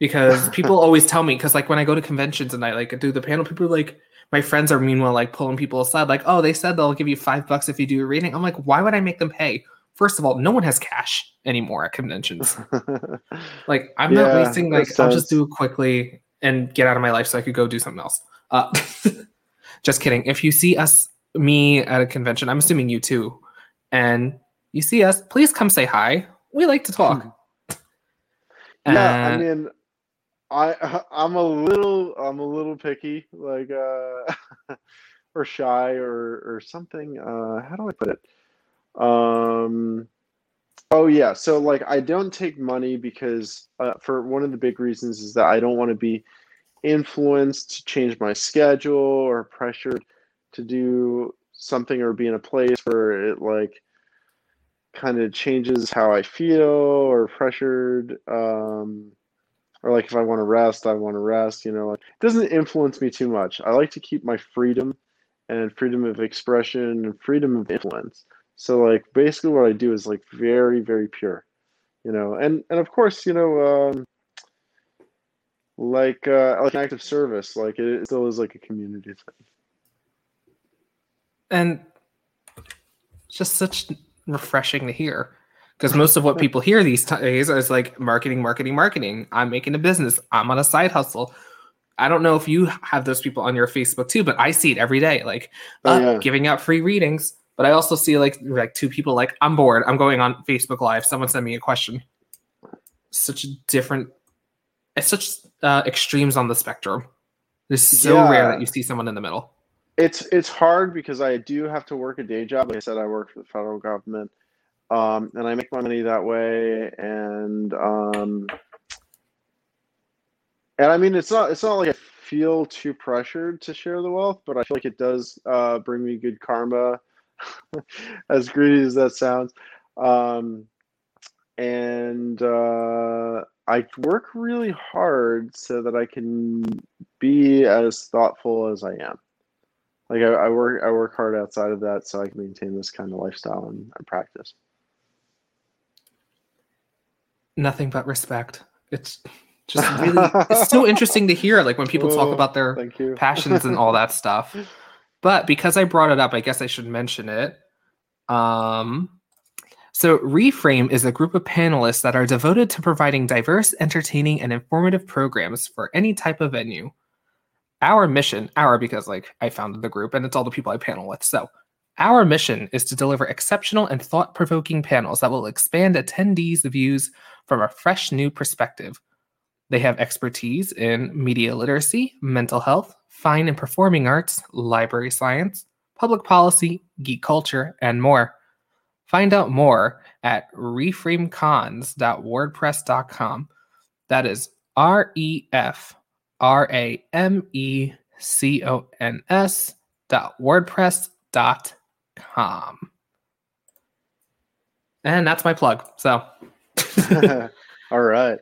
Because people always tell me, because like when I go to conventions and I like do the panel, people are like, my friends are meanwhile like pulling people aside, like, oh, they said they'll give you five bucks if you do a reading. I'm like, why would I make them pay? First of all, no one has cash anymore at conventions. like I'm yeah, not wasting like I'll just do it quickly and get out of my life so I could go do something else. Uh, just kidding. If you see us me at a convention, I'm assuming you too, and you see us, please come say hi. We like to talk. yeah, I mean, I I'm a little I'm a little picky, like uh, or shy or or something. Uh, how do I put it? Um, oh yeah, so like I don't take money because uh, for one of the big reasons is that I don't want to be influenced to change my schedule or pressured to do something or be in a place where it like kind of changes how I feel or pressured. Um, or like if I want to rest, I want to rest. You know, like, it doesn't influence me too much. I like to keep my freedom and freedom of expression and freedom of influence. So like basically what I do is like very very pure, you know, and and of course you know um, like uh, like an active service, like it still is like a community thing. And just such refreshing to hear because most of what people hear these days is like marketing, marketing, marketing. I'm making a business. I'm on a side hustle. I don't know if you have those people on your Facebook too, but I see it every day, like oh, uh, giving out free readings but I also see like like two people like I'm bored. I'm going on Facebook Live. Someone sent me a question. Such a different. It's such uh, extremes on the spectrum. It's so yeah. rare that you see someone in the middle. It's it's hard because I do have to work a day job. Like I said, I work for the federal government, um, and I make my money that way. And um, and I mean, it's not it's not like I feel too pressured to share the wealth, but I feel like it does uh, bring me good karma as greedy as that sounds. Um, and uh, I work really hard so that I can be as thoughtful as I am. Like I, I work, I work hard outside of that so I can maintain this kind of lifestyle and, and practice. Nothing but respect. It's just really, it's so interesting to hear. Like when people talk about their passions and all that stuff. But because I brought it up, I guess I should mention it. Um, so, Reframe is a group of panelists that are devoted to providing diverse, entertaining, and informative programs for any type of venue. Our mission, our because like I founded the group and it's all the people I panel with. So, our mission is to deliver exceptional and thought provoking panels that will expand attendees' views from a fresh new perspective. They have expertise in media literacy, mental health, fine and performing arts, library science, public policy, geek culture, and more. Find out more at reframecons.wordpress.com. That is R E F R A M E C O N S dot WordPress dot com. And that's my plug. So, all right.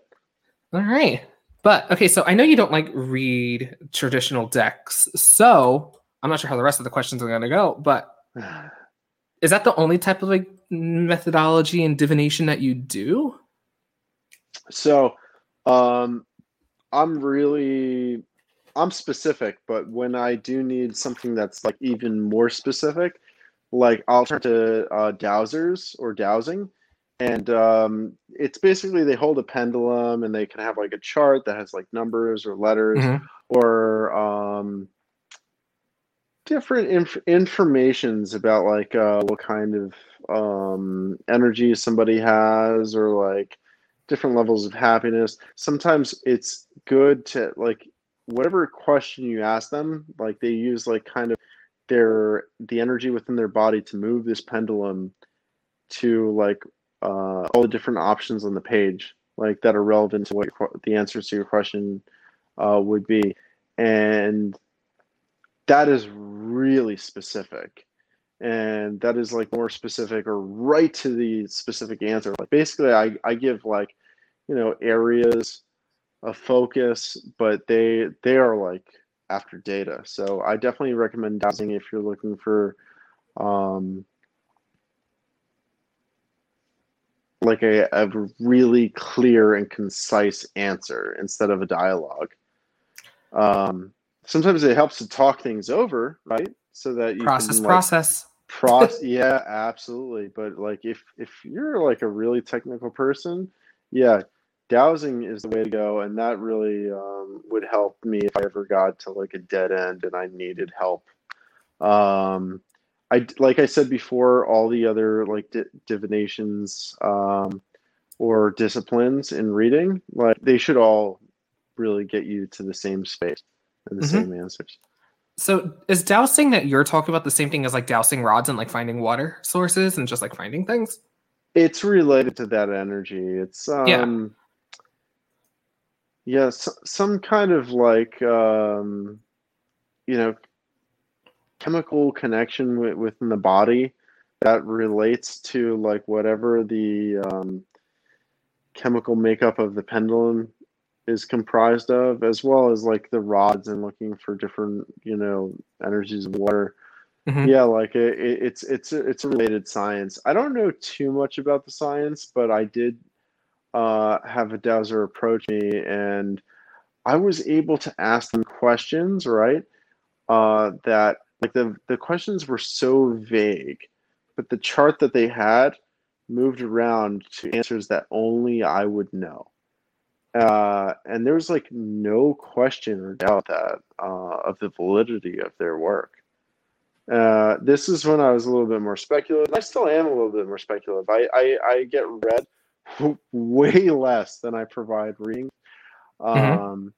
All right. But okay, so I know you don't like read traditional decks. So I'm not sure how the rest of the questions are going to go, but is that the only type of like methodology and divination that you do? So, um, I'm really I'm specific, but when I do need something that's like even more specific, like I'll turn to uh, dowsers or dowsing, and um, it's basically they hold a pendulum and they can have like a chart that has like numbers or letters mm-hmm. or um, different inf- informations about like uh, what kind of um, energy somebody has or like different levels of happiness. Sometimes it's good to like whatever question you ask them, like they use like kind of their the energy within their body to move this pendulum to like uh, all the different options on the page, like that are relevant to what your, the answers to your question uh, would be, and that is really specific and that is like more specific or right to the specific answer. Like basically i, I give like you know areas of focus but they they are like after data. So i definitely recommend dowsing if you're looking for um like a, a really clear and concise answer instead of a dialogue. Um sometimes it helps to talk things over right? So that you process can, like, process process yeah absolutely but like if if you're like a really technical person yeah dowsing is the way to go and that really um, would help me if i ever got to like a dead end and i needed help um i like i said before all the other like di- divinations um or disciplines in reading like they should all really get you to the same space and the mm-hmm. same answers so is dowsing that you're talking about the same thing as like dowsing rods and like finding water sources and just like finding things? It's related to that energy. It's um yeah, yeah some kind of like um you know chemical connection within the body that relates to like whatever the um, chemical makeup of the pendulum is comprised of, as well as like the rods and looking for different, you know, energies of water. Mm-hmm. Yeah, like it, it, it's it's a, it's a related science. I don't know too much about the science, but I did uh, have a dowser approach me, and I was able to ask them questions, right? Uh, that like the the questions were so vague, but the chart that they had moved around to answers that only I would know uh, and there was like no question or doubt that uh, of the validity of their work. Uh, this is when I was a little bit more speculative. I still am a little bit more speculative. I, I, I get read way less than I provide reading. Mm-hmm. Um, mm-hmm.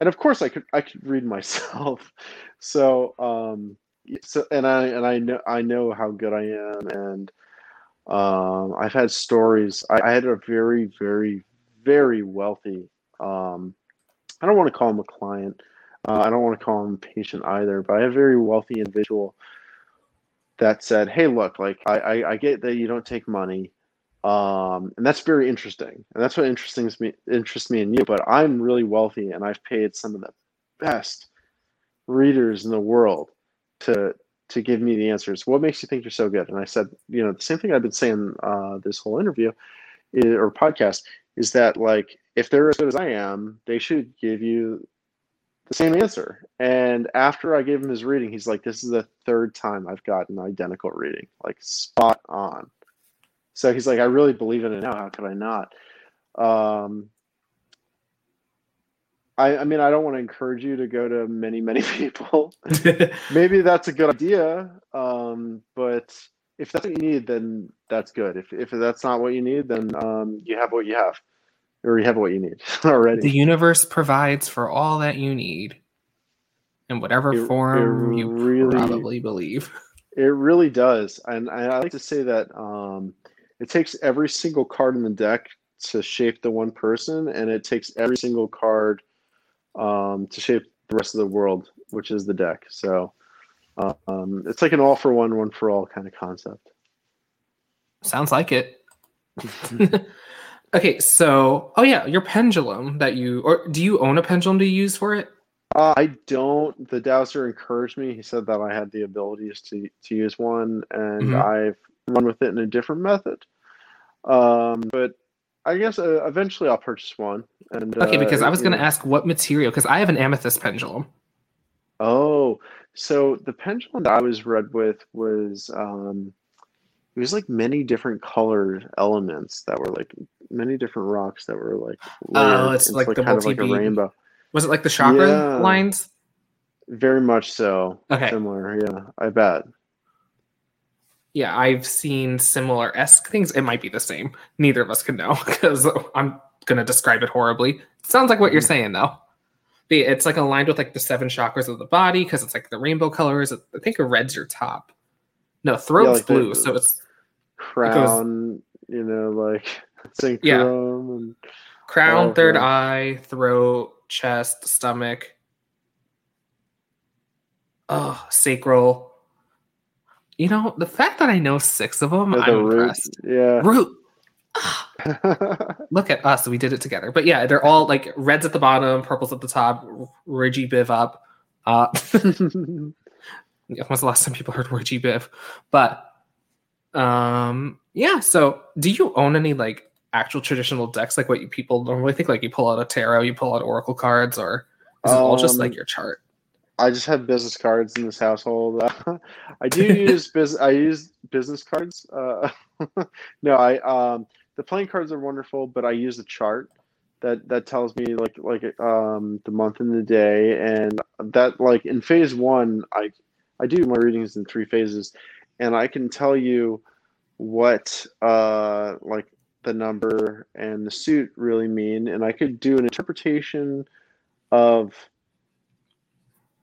And of course, I could I could read myself. So um, so and I and I know I know how good I am, and um, I've had stories. I, I had a very very very wealthy. Um, I don't want to call him a client. Uh, I don't want to call him a patient either, but I have a very wealthy individual that said, "Hey, look, like I, I, I get that you don't take money, um, and that's very interesting, and that's what interests me interests me in you. But I'm really wealthy, and I've paid some of the best readers in the world to to give me the answers. What makes you think you're so good?" And I said, "You know, the same thing I've been saying uh, this whole interview is, or podcast is that like if they're as good as I am, they should give you the same answer. And after I gave him his reading, he's like, "This is the third time I've gotten identical reading, like spot on." So he's like, "I really believe in it now. How could I not?" Um, I, I mean, I don't want to encourage you to go to many, many people. Maybe that's a good idea, um, but if that's what you need, then that's good. If if that's not what you need, then um, you have what you have, or you have what you need already. The universe provides for all that you need, in whatever it, form it you really, probably believe. It really does, and I like to say that um, it takes every single card in the deck to shape the one person, and it takes every single card um, to shape the rest of the world, which is the deck. So um, it's like an all for one, one for all kind of concept. Sounds like it. okay, so oh yeah, your pendulum that you or do you own a pendulum to use for it? Uh, I don't. The dowser encouraged me. He said that I had the abilities to to use one, and Mhm. I've run with it in a different method. Um, but I guess uh, eventually I'll purchase one. And Okay, uh, because I was going to ask what material because I have an amethyst pendulum. Oh, so the pendulum that I was read with was um, it was like many different colored elements that were like many different rocks that were like Oh, layered it's into, like the kind of like a rainbow. Was it like the chakra Yeah. lines? Very much so. Okay. Similar, yeah. I bet. Yeah, I've seen similar esque things. It might be the same. Neither of us can know because I'm gonna describe it horribly. sounds like what you're Mhm. saying though. But It's like aligned with like the seven chakras of the body because it's like the rainbow colors. I think a red's your top. No, throat's like the- blue, so it's Crown, you know, like synchron and crown, Oh, third yeah. eye, throat, chest, stomach. Oh, sacral. You know, the fact that I know six of them, the I'm root. impressed. Yeah. Root. Look at us. We did it together. But yeah, they're all like reds at the bottom, purples at the top, Ridgy Biv up. Uh, when was the last time people heard Ridgy Biv? But um, yeah. So, do you own any like actual traditional decks, like what you people normally think? Like you pull out a tarot, you pull out oracle cards, or is it all just Um, like your chart? I just have business cards in this household. I do use business. I use business cards. Uh, no, I um, the playing cards are wonderful, but I use a chart that that tells me like like um, the month and the day, and that like in phase one, I I do my readings in three phases, and I can tell you what uh, like the number and the suit really mean, and I could do an interpretation of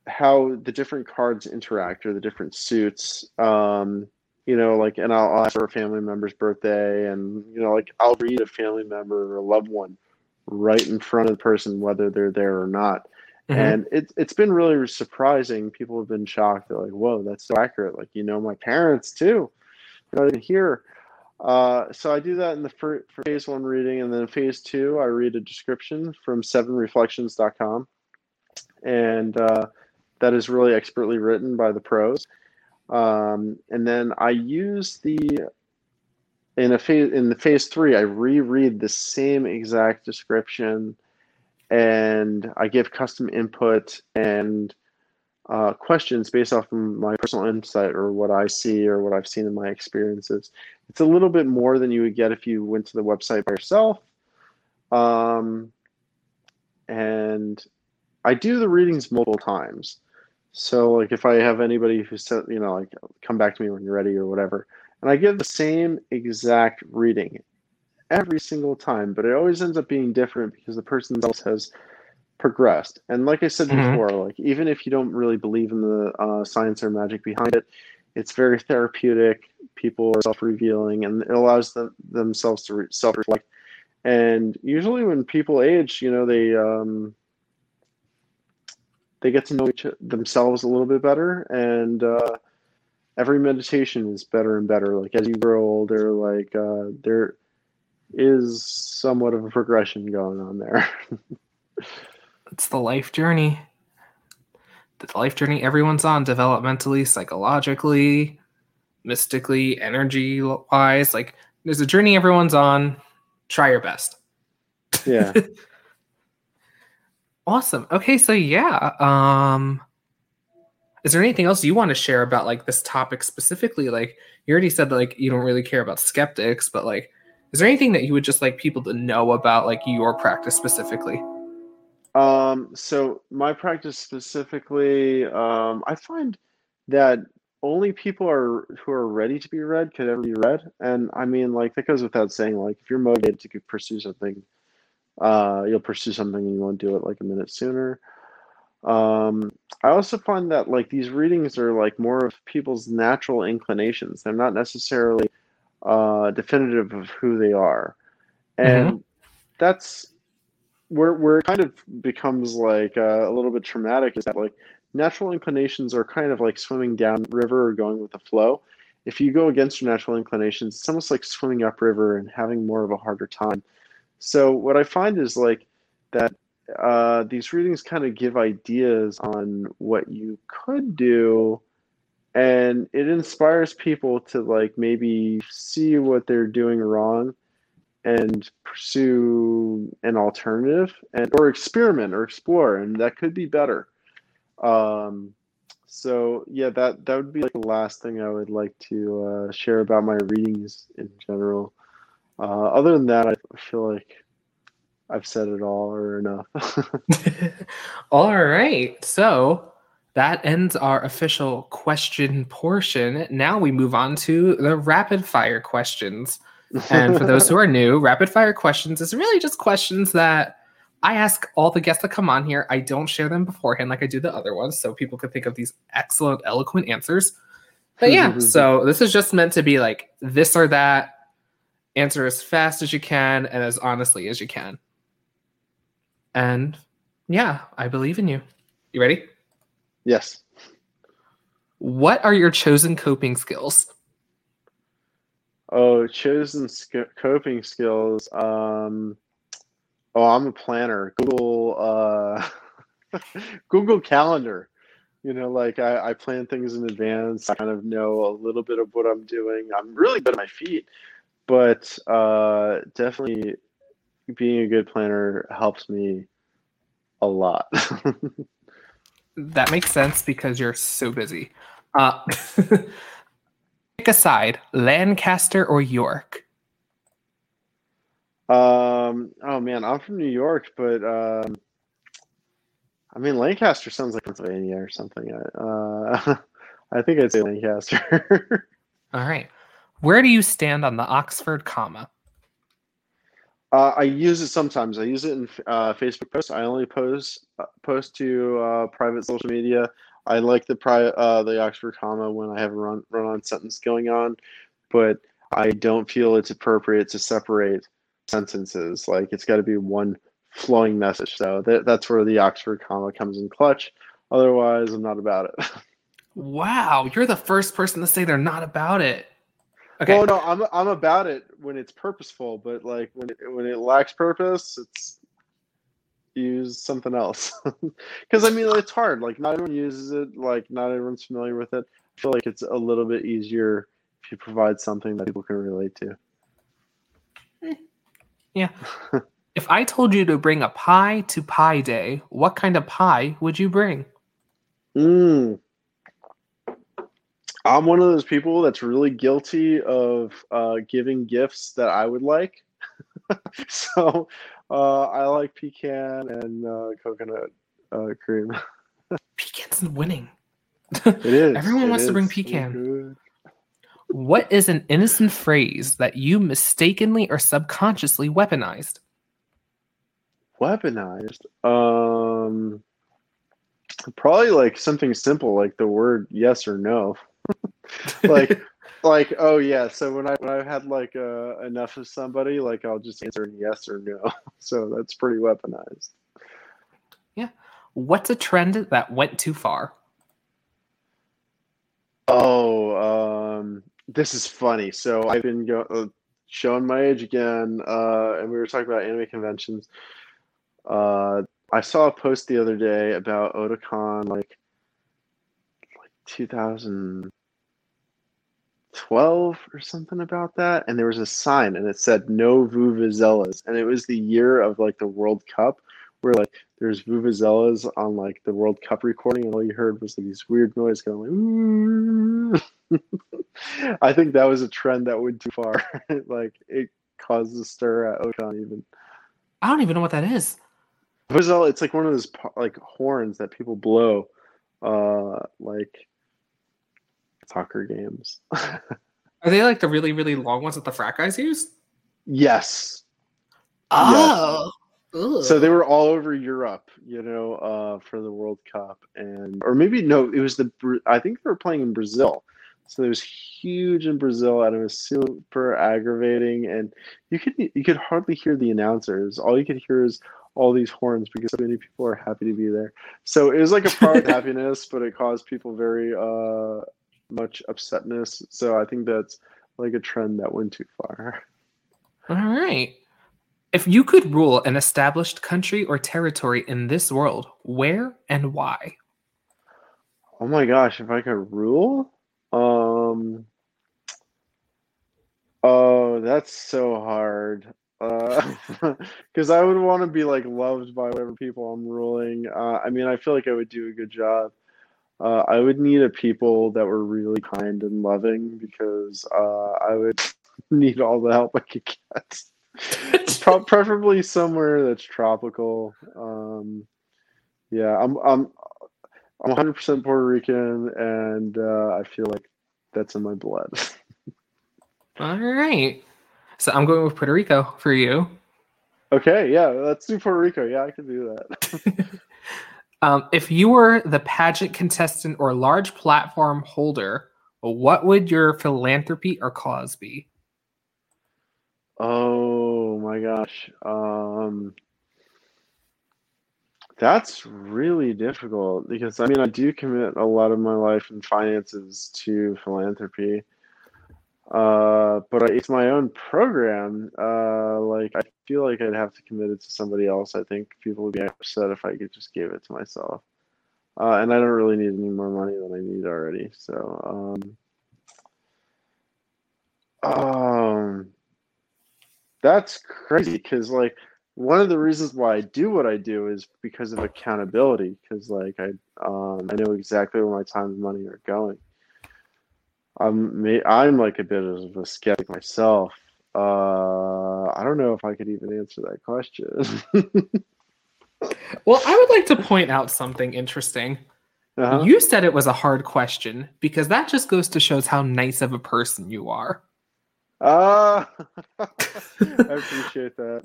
how the different cards interact or the different suits um you know like and I'll, I'll ask for a family member's birthday and you know like i'll read a family member or a loved one right in front of the person whether they're there or not. Mhm. and it, it's been really surprising. People have been shocked. They're like whoa that's so accurate. Like you know my parents too. Not even here. Uh, so I do that in the fir- for phase one reading, and then phase two, I read a description from sevenreflections.com, and uh, that is really expertly written by the pros. Um, and then I use the in a phase in the phase three, I reread the same exact description, and I give custom input and uh, questions based off of my personal insight or what I see or what I've seen in my experiences. It's a little bit more than you would get if you went to the website by yourself. Um, and I do the readings multiple times. So like if I have anybody who said, you know, like come back to me when you're ready or whatever, and I give the same exact reading every single time, but it always ends up being different because the person else has progressed. And like I said Mhm. before, like even if you don't really believe in the uh, science or magic behind it, it's very therapeutic. People are self-revealing, and it allows them themselves to re- self-reflect. And usually, when people age, you know, they um, they get to know each themselves a little bit better, and uh, every meditation is better and better. Like as you grow older, like uh, there is somewhat of a progression going on there. It's the life journey. The life journey everyone's on developmentally, psychologically, mystically, energy wise. Like there's a journey everyone's on. Try your best. yeah. Awesome. Okay, so yeah. Um is there anything else you want to share about like this topic specifically? Like you already said that like you don't really care about skeptics, but like is there anything that you would just like people to know about like your practice specifically? Um, so my practice specifically, um, I find that only people are who are ready to be read could ever be read. And I mean, like that goes without saying. Like if you're motivated to pursue something, uh, you'll pursue something and you won't do it like a minute sooner. Um, I also find that like these readings are like more of people's natural inclinations. They're not necessarily uh, definitive of who they are. And that's where where it kind of becomes like uh, a little bit traumatic is that like natural inclinations are kind of like swimming down river or going with the flow. If you go against your natural inclinations, it's almost like swimming upriver and having more of a harder time. So what I find is like that uh, these readings kind of give ideas on what you could do and it inspires people to like maybe see what they're doing wrong and pursue an alternative and or experiment or explore and that could be better. Um so yeah that that would be like the last thing i would like to uh, share about my readings in general uh, other than that i feel like i've said it all or enough all right so that ends our official question portion now we move on to the rapid fire questions and for those who are new, rapid fire questions is really just questions that I ask all the guests that come on here. I don't share them beforehand like I do the other ones, so people could think of these excellent, eloquent answers. But yeah, so this is just meant to be like this or that. Answer as fast as you can and as honestly as you can. And yeah, I believe in you. You ready? Yes. What are your chosen coping skills? Oh, chosen sc- coping skills. Um, oh, I'm a planner. Google uh, Google Calendar. You know, like I, I plan things in advance. I kind of know a little bit of what I'm doing. I'm really good at my feet, but uh, definitely being a good planner helps me a lot. that makes sense because you're so busy. Uh, pick a side, Lancaster or York. Um. Oh man, I'm from New York, but um, I mean Lancaster sounds like Pennsylvania or something. Uh, I think I'd say Lancaster. All right. Where do you stand on the Oxford comma? Uh, I use it sometimes. I use it in uh, Facebook posts. I only post uh, post to uh, private social media. I like the pri- uh, the Oxford comma when I have a run run on sentence going on, but I don't feel it's appropriate to separate sentences. Like it's got to be one flowing message. So that, that's where the Oxford comma comes in clutch. Otherwise, I'm not about it. wow, you're the first person to say they're not about it. Okay. Well, no, I'm I'm about it when it's purposeful, but like when it, when it lacks purpose, it's use something else. Because I mean, it's hard. Like not everyone uses it. Like not everyone's familiar with it. I feel like it's a little bit easier if you provide something that people can relate to. Yeah. if I told you to bring a pie to Pie Day, what kind of pie would you bring? Mm. I'm one of those people that's really guilty of uh, giving gifts that I would like. so uh, I like pecan and uh, coconut uh, cream. Pecan's winning. It is. Everyone it wants is. to bring pecan. What is an innocent phrase that you mistakenly or subconsciously weaponized? Weaponized. Um, probably like something simple, like the word yes or no. like like oh yeah so when i when i had like uh, enough of somebody like i'll just answer yes or no. So that's pretty weaponized. Yeah. What's a trend that went too far? Oh um this is funny. So i've been go- uh, showing my age again uh and we were talking about anime conventions. Uh i saw a post the other day about otakon like like 2000 12 or something about that and there was a sign and it said no vuvuzelas and it was the year of like the world cup where like there's vuvuzelas on like the world cup recording and all you heard was like these weird noise going like i think that was a trend that went too far. Like it caused a stir at otakon even. I don't even know what that is. Vuvuzela it's like one of those like horns that people blow uh like soccer games. Are they like the really, really long ones that the frat guys use? Yes. Oh. Yes. So they were all over Europe, you know, uh, for the World Cup, and or maybe no, it was the I think they were playing in Brazil. So it was huge in Brazil, and it was super aggravating. And you could you could hardly hear the announcers. All you could hear is all these horns because so many people are happy to be there. So it was like a product happiness, but it caused people very uh, much upsetness. So I think that's like a trend that went too far. All right. If you could rule an established country or territory in this world, where and why? Oh my gosh, if I could rule? Um Oh, that's so hard. Uh cuz I would want to be like loved by whatever people I'm ruling. Uh I mean, I feel like I would do a good job. Uh, I would need a people that were really kind and loving because uh, I would need all the help I could get. Pro- preferably somewhere that's tropical. Um, yeah, I'm I'm I'm 100% Puerto Rican, and uh, I feel like that's in my blood. All right, so I'm going with Puerto Rico for you. Okay, yeah, let's do Puerto Rico. Yeah, I can do that. Um, if you were the pageant contestant or large platform holder, what would your philanthropy or cause be? Oh my gosh. Um, that's really difficult because I mean, I do commit a lot of my life and finances to philanthropy. Uh, but it's my own program. Uh, like I feel like I'd have to commit it to somebody else. I think people would be upset if I could just give it to myself. Uh, and I don't really need any more money than I need already. So, um, um, that's crazy because like one of the reasons why I do what I do is because of accountability. Because like I um, I know exactly where my time and money are going. I'm I'm like a bit of a skeptic myself. Uh, I don't know if I could even answer that question. well, I would like to point out something interesting. Uh-huh. You said it was a hard question because that just goes to shows how nice of a person you are. Ah, uh, I appreciate that.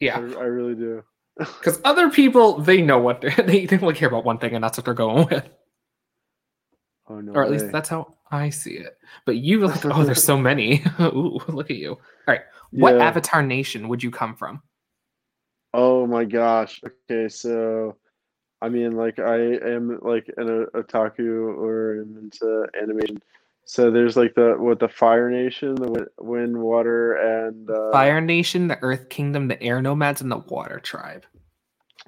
Yeah, I, I really do. Because other people, they know what they they only care about one thing, and that's what they're going with. Oh no! Or at way. least that's how I see it. But you like, oh, there's so many. Ooh, look at you. All right, what yeah. Avatar nation would you come from? Oh my gosh. Okay, so I mean, like I am like an otaku or into animation. So there's like the what the Fire Nation, the Wind, Water, and uh, Fire Nation, the Earth Kingdom, the Air Nomads, and the Water Tribe.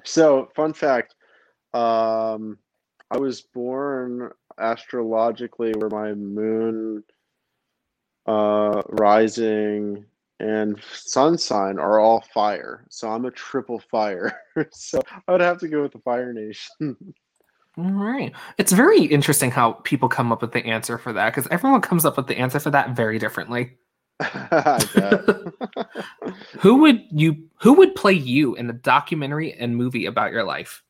So, fun fact: um, I was born astrologically where my moon, uh, rising, and sun sign are all fire. So I'm a triple fire. so I would have to go with the Fire Nation. All right. It's very interesting how people come up with the answer for that because everyone comes up with the answer for that very differently. who would you who would play you in the documentary and movie about your life?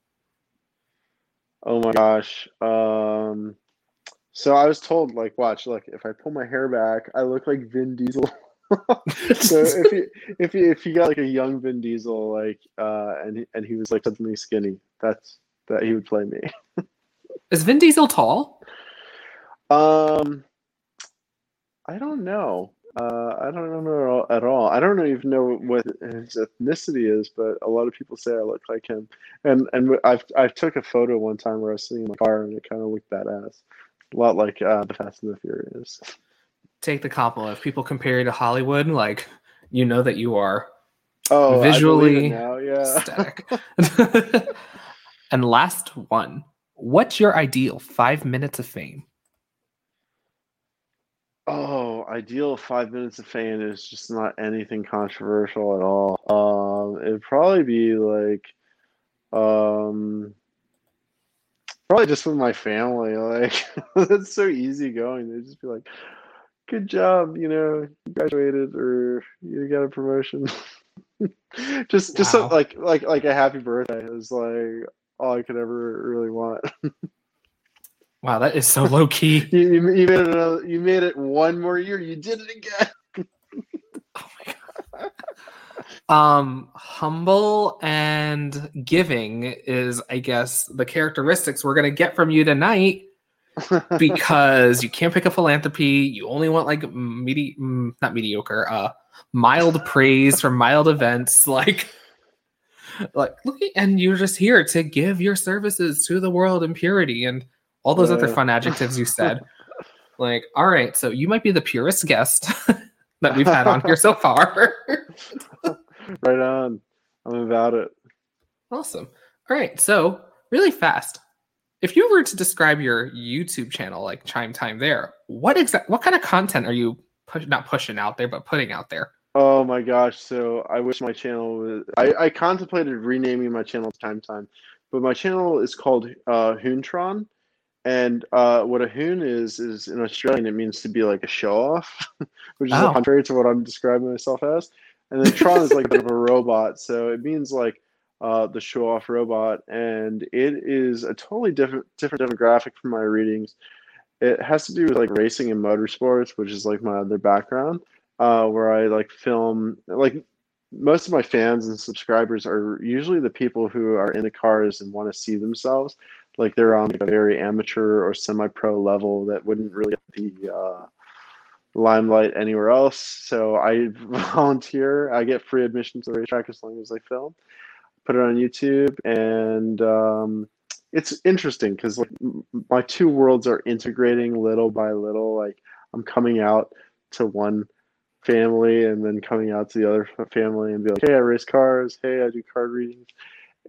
Oh my gosh. Um so I was told like watch, look, if I pull my hair back, I look like Vin Diesel. so if you if you if you got like a young Vin Diesel like uh and he, and he was like suddenly skinny, that's that he would play me. Is Vin Diesel tall? Um, I don't know. Uh, I don't know at all. I don't even know what his ethnicity is, but a lot of people say I look like him. And and I've I took a photo one time where I was sitting in my car and it kind of looked badass, a lot like uh, the Fast and the Furious. Take the compliment. If people compare you to Hollywood, like you know that you are oh visually now, yeah. static. and last one, What's your ideal five minutes of fame? Oh, ideal five minutes of fame is just not anything controversial at all. Um, it'd probably be like, um, probably just with my family. Like, it's so easy going. They'd just be like, "Good job, you know, you graduated or you got a promotion." just, wow. just so, like, like, like a happy birthday. is like, all I could ever really want. wow, that is so low key. you, you, made it another, you made it one more year. You did it again. oh my god. Um, humble and giving is, I guess, the characteristics we're gonna get from you tonight. because you can't pick a philanthropy. You only want like medi- mm, not mediocre, uh, mild praise for mild events. Like, like look, and you're just here to give your services to the world in purity and all those other fun adjectives you said. like, all right, so you might be the purest guest that we've had on here so far. right on. I'm about it. Awesome. All right, so really fast. If you were to describe your YouTube channel like Chime Time there, what exact what kind of content are you push, not pushing out there but putting out there? Oh my gosh! So I wish my channel was. I, I contemplated renaming my channel Chime Time, but my channel is called uh, Hoontron, and uh, what a hoon is is in Australian it means to be like a show off, which is oh. contrary to what I'm describing myself as. And then Tron is like a bit of a robot, so it means like uh, the show off robot, and it is a totally different different demographic from my readings. It has to do with like racing and motorsports, which is like my other background, uh, where I like film like most of my fans and subscribers are usually the people who are in the cars and want to see themselves like they're on like a very amateur or semi-pro level that wouldn't really get the uh, limelight anywhere else. So I volunteer. I get free admission to the racetrack as long as I film put it on YouTube, and um, it's interesting because like my two worlds are integrating little by little. Like I'm coming out to one family and then coming out to the other family and be like, hey, I race cars. Hey, I do card readings,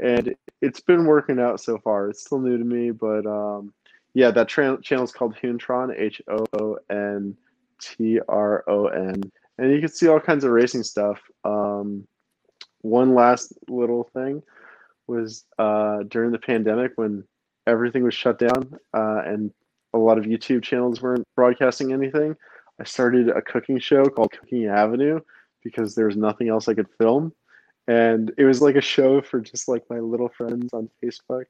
and it's been working out so far. It's still new to me, but um, yeah, that tra- channel is called Hoontron, H O O N T R O N, and you can see all kinds of racing stuff. Um, one last little thing was uh, during the pandemic when everything was shut down uh, and a lot of YouTube channels weren't broadcasting anything. I started a cooking show called Cooking Avenue because there was nothing else I could film. And it was like a show for just like my little friends on Facebook.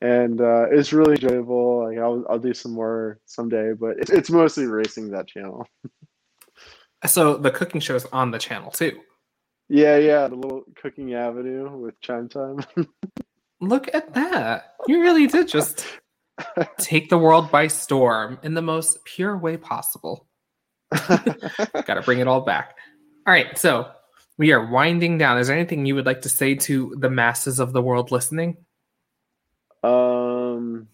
And uh, it's really enjoyable. Like I'll, I'll do some more someday, but it's, it's mostly racing that channel. so the cooking show is on the channel too. Yeah, yeah, the little cooking avenue with chime time. Look at that. You really did just take the world by storm in the most pure way possible. Got to bring it all back. All right, so we are winding down. Is there anything you would like to say to the masses of the world listening? Um.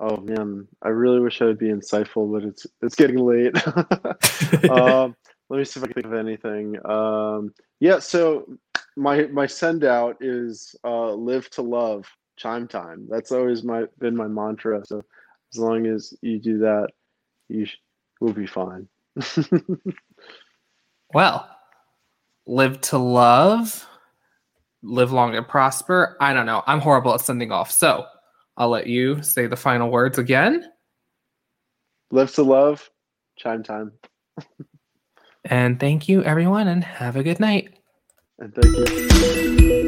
Oh man, I really wish I would be insightful, but it's it's getting late. um, let me see if I can think of anything. Um, yeah, so my my send out is uh, live to love chime time. That's always my been my mantra. So as long as you do that, you sh- will be fine. well, live to love, live long and prosper. I don't know. I'm horrible at sending off. So I'll let you say the final words again. Live to love, chime time. And thank you, everyone, and have a good night. And thank you.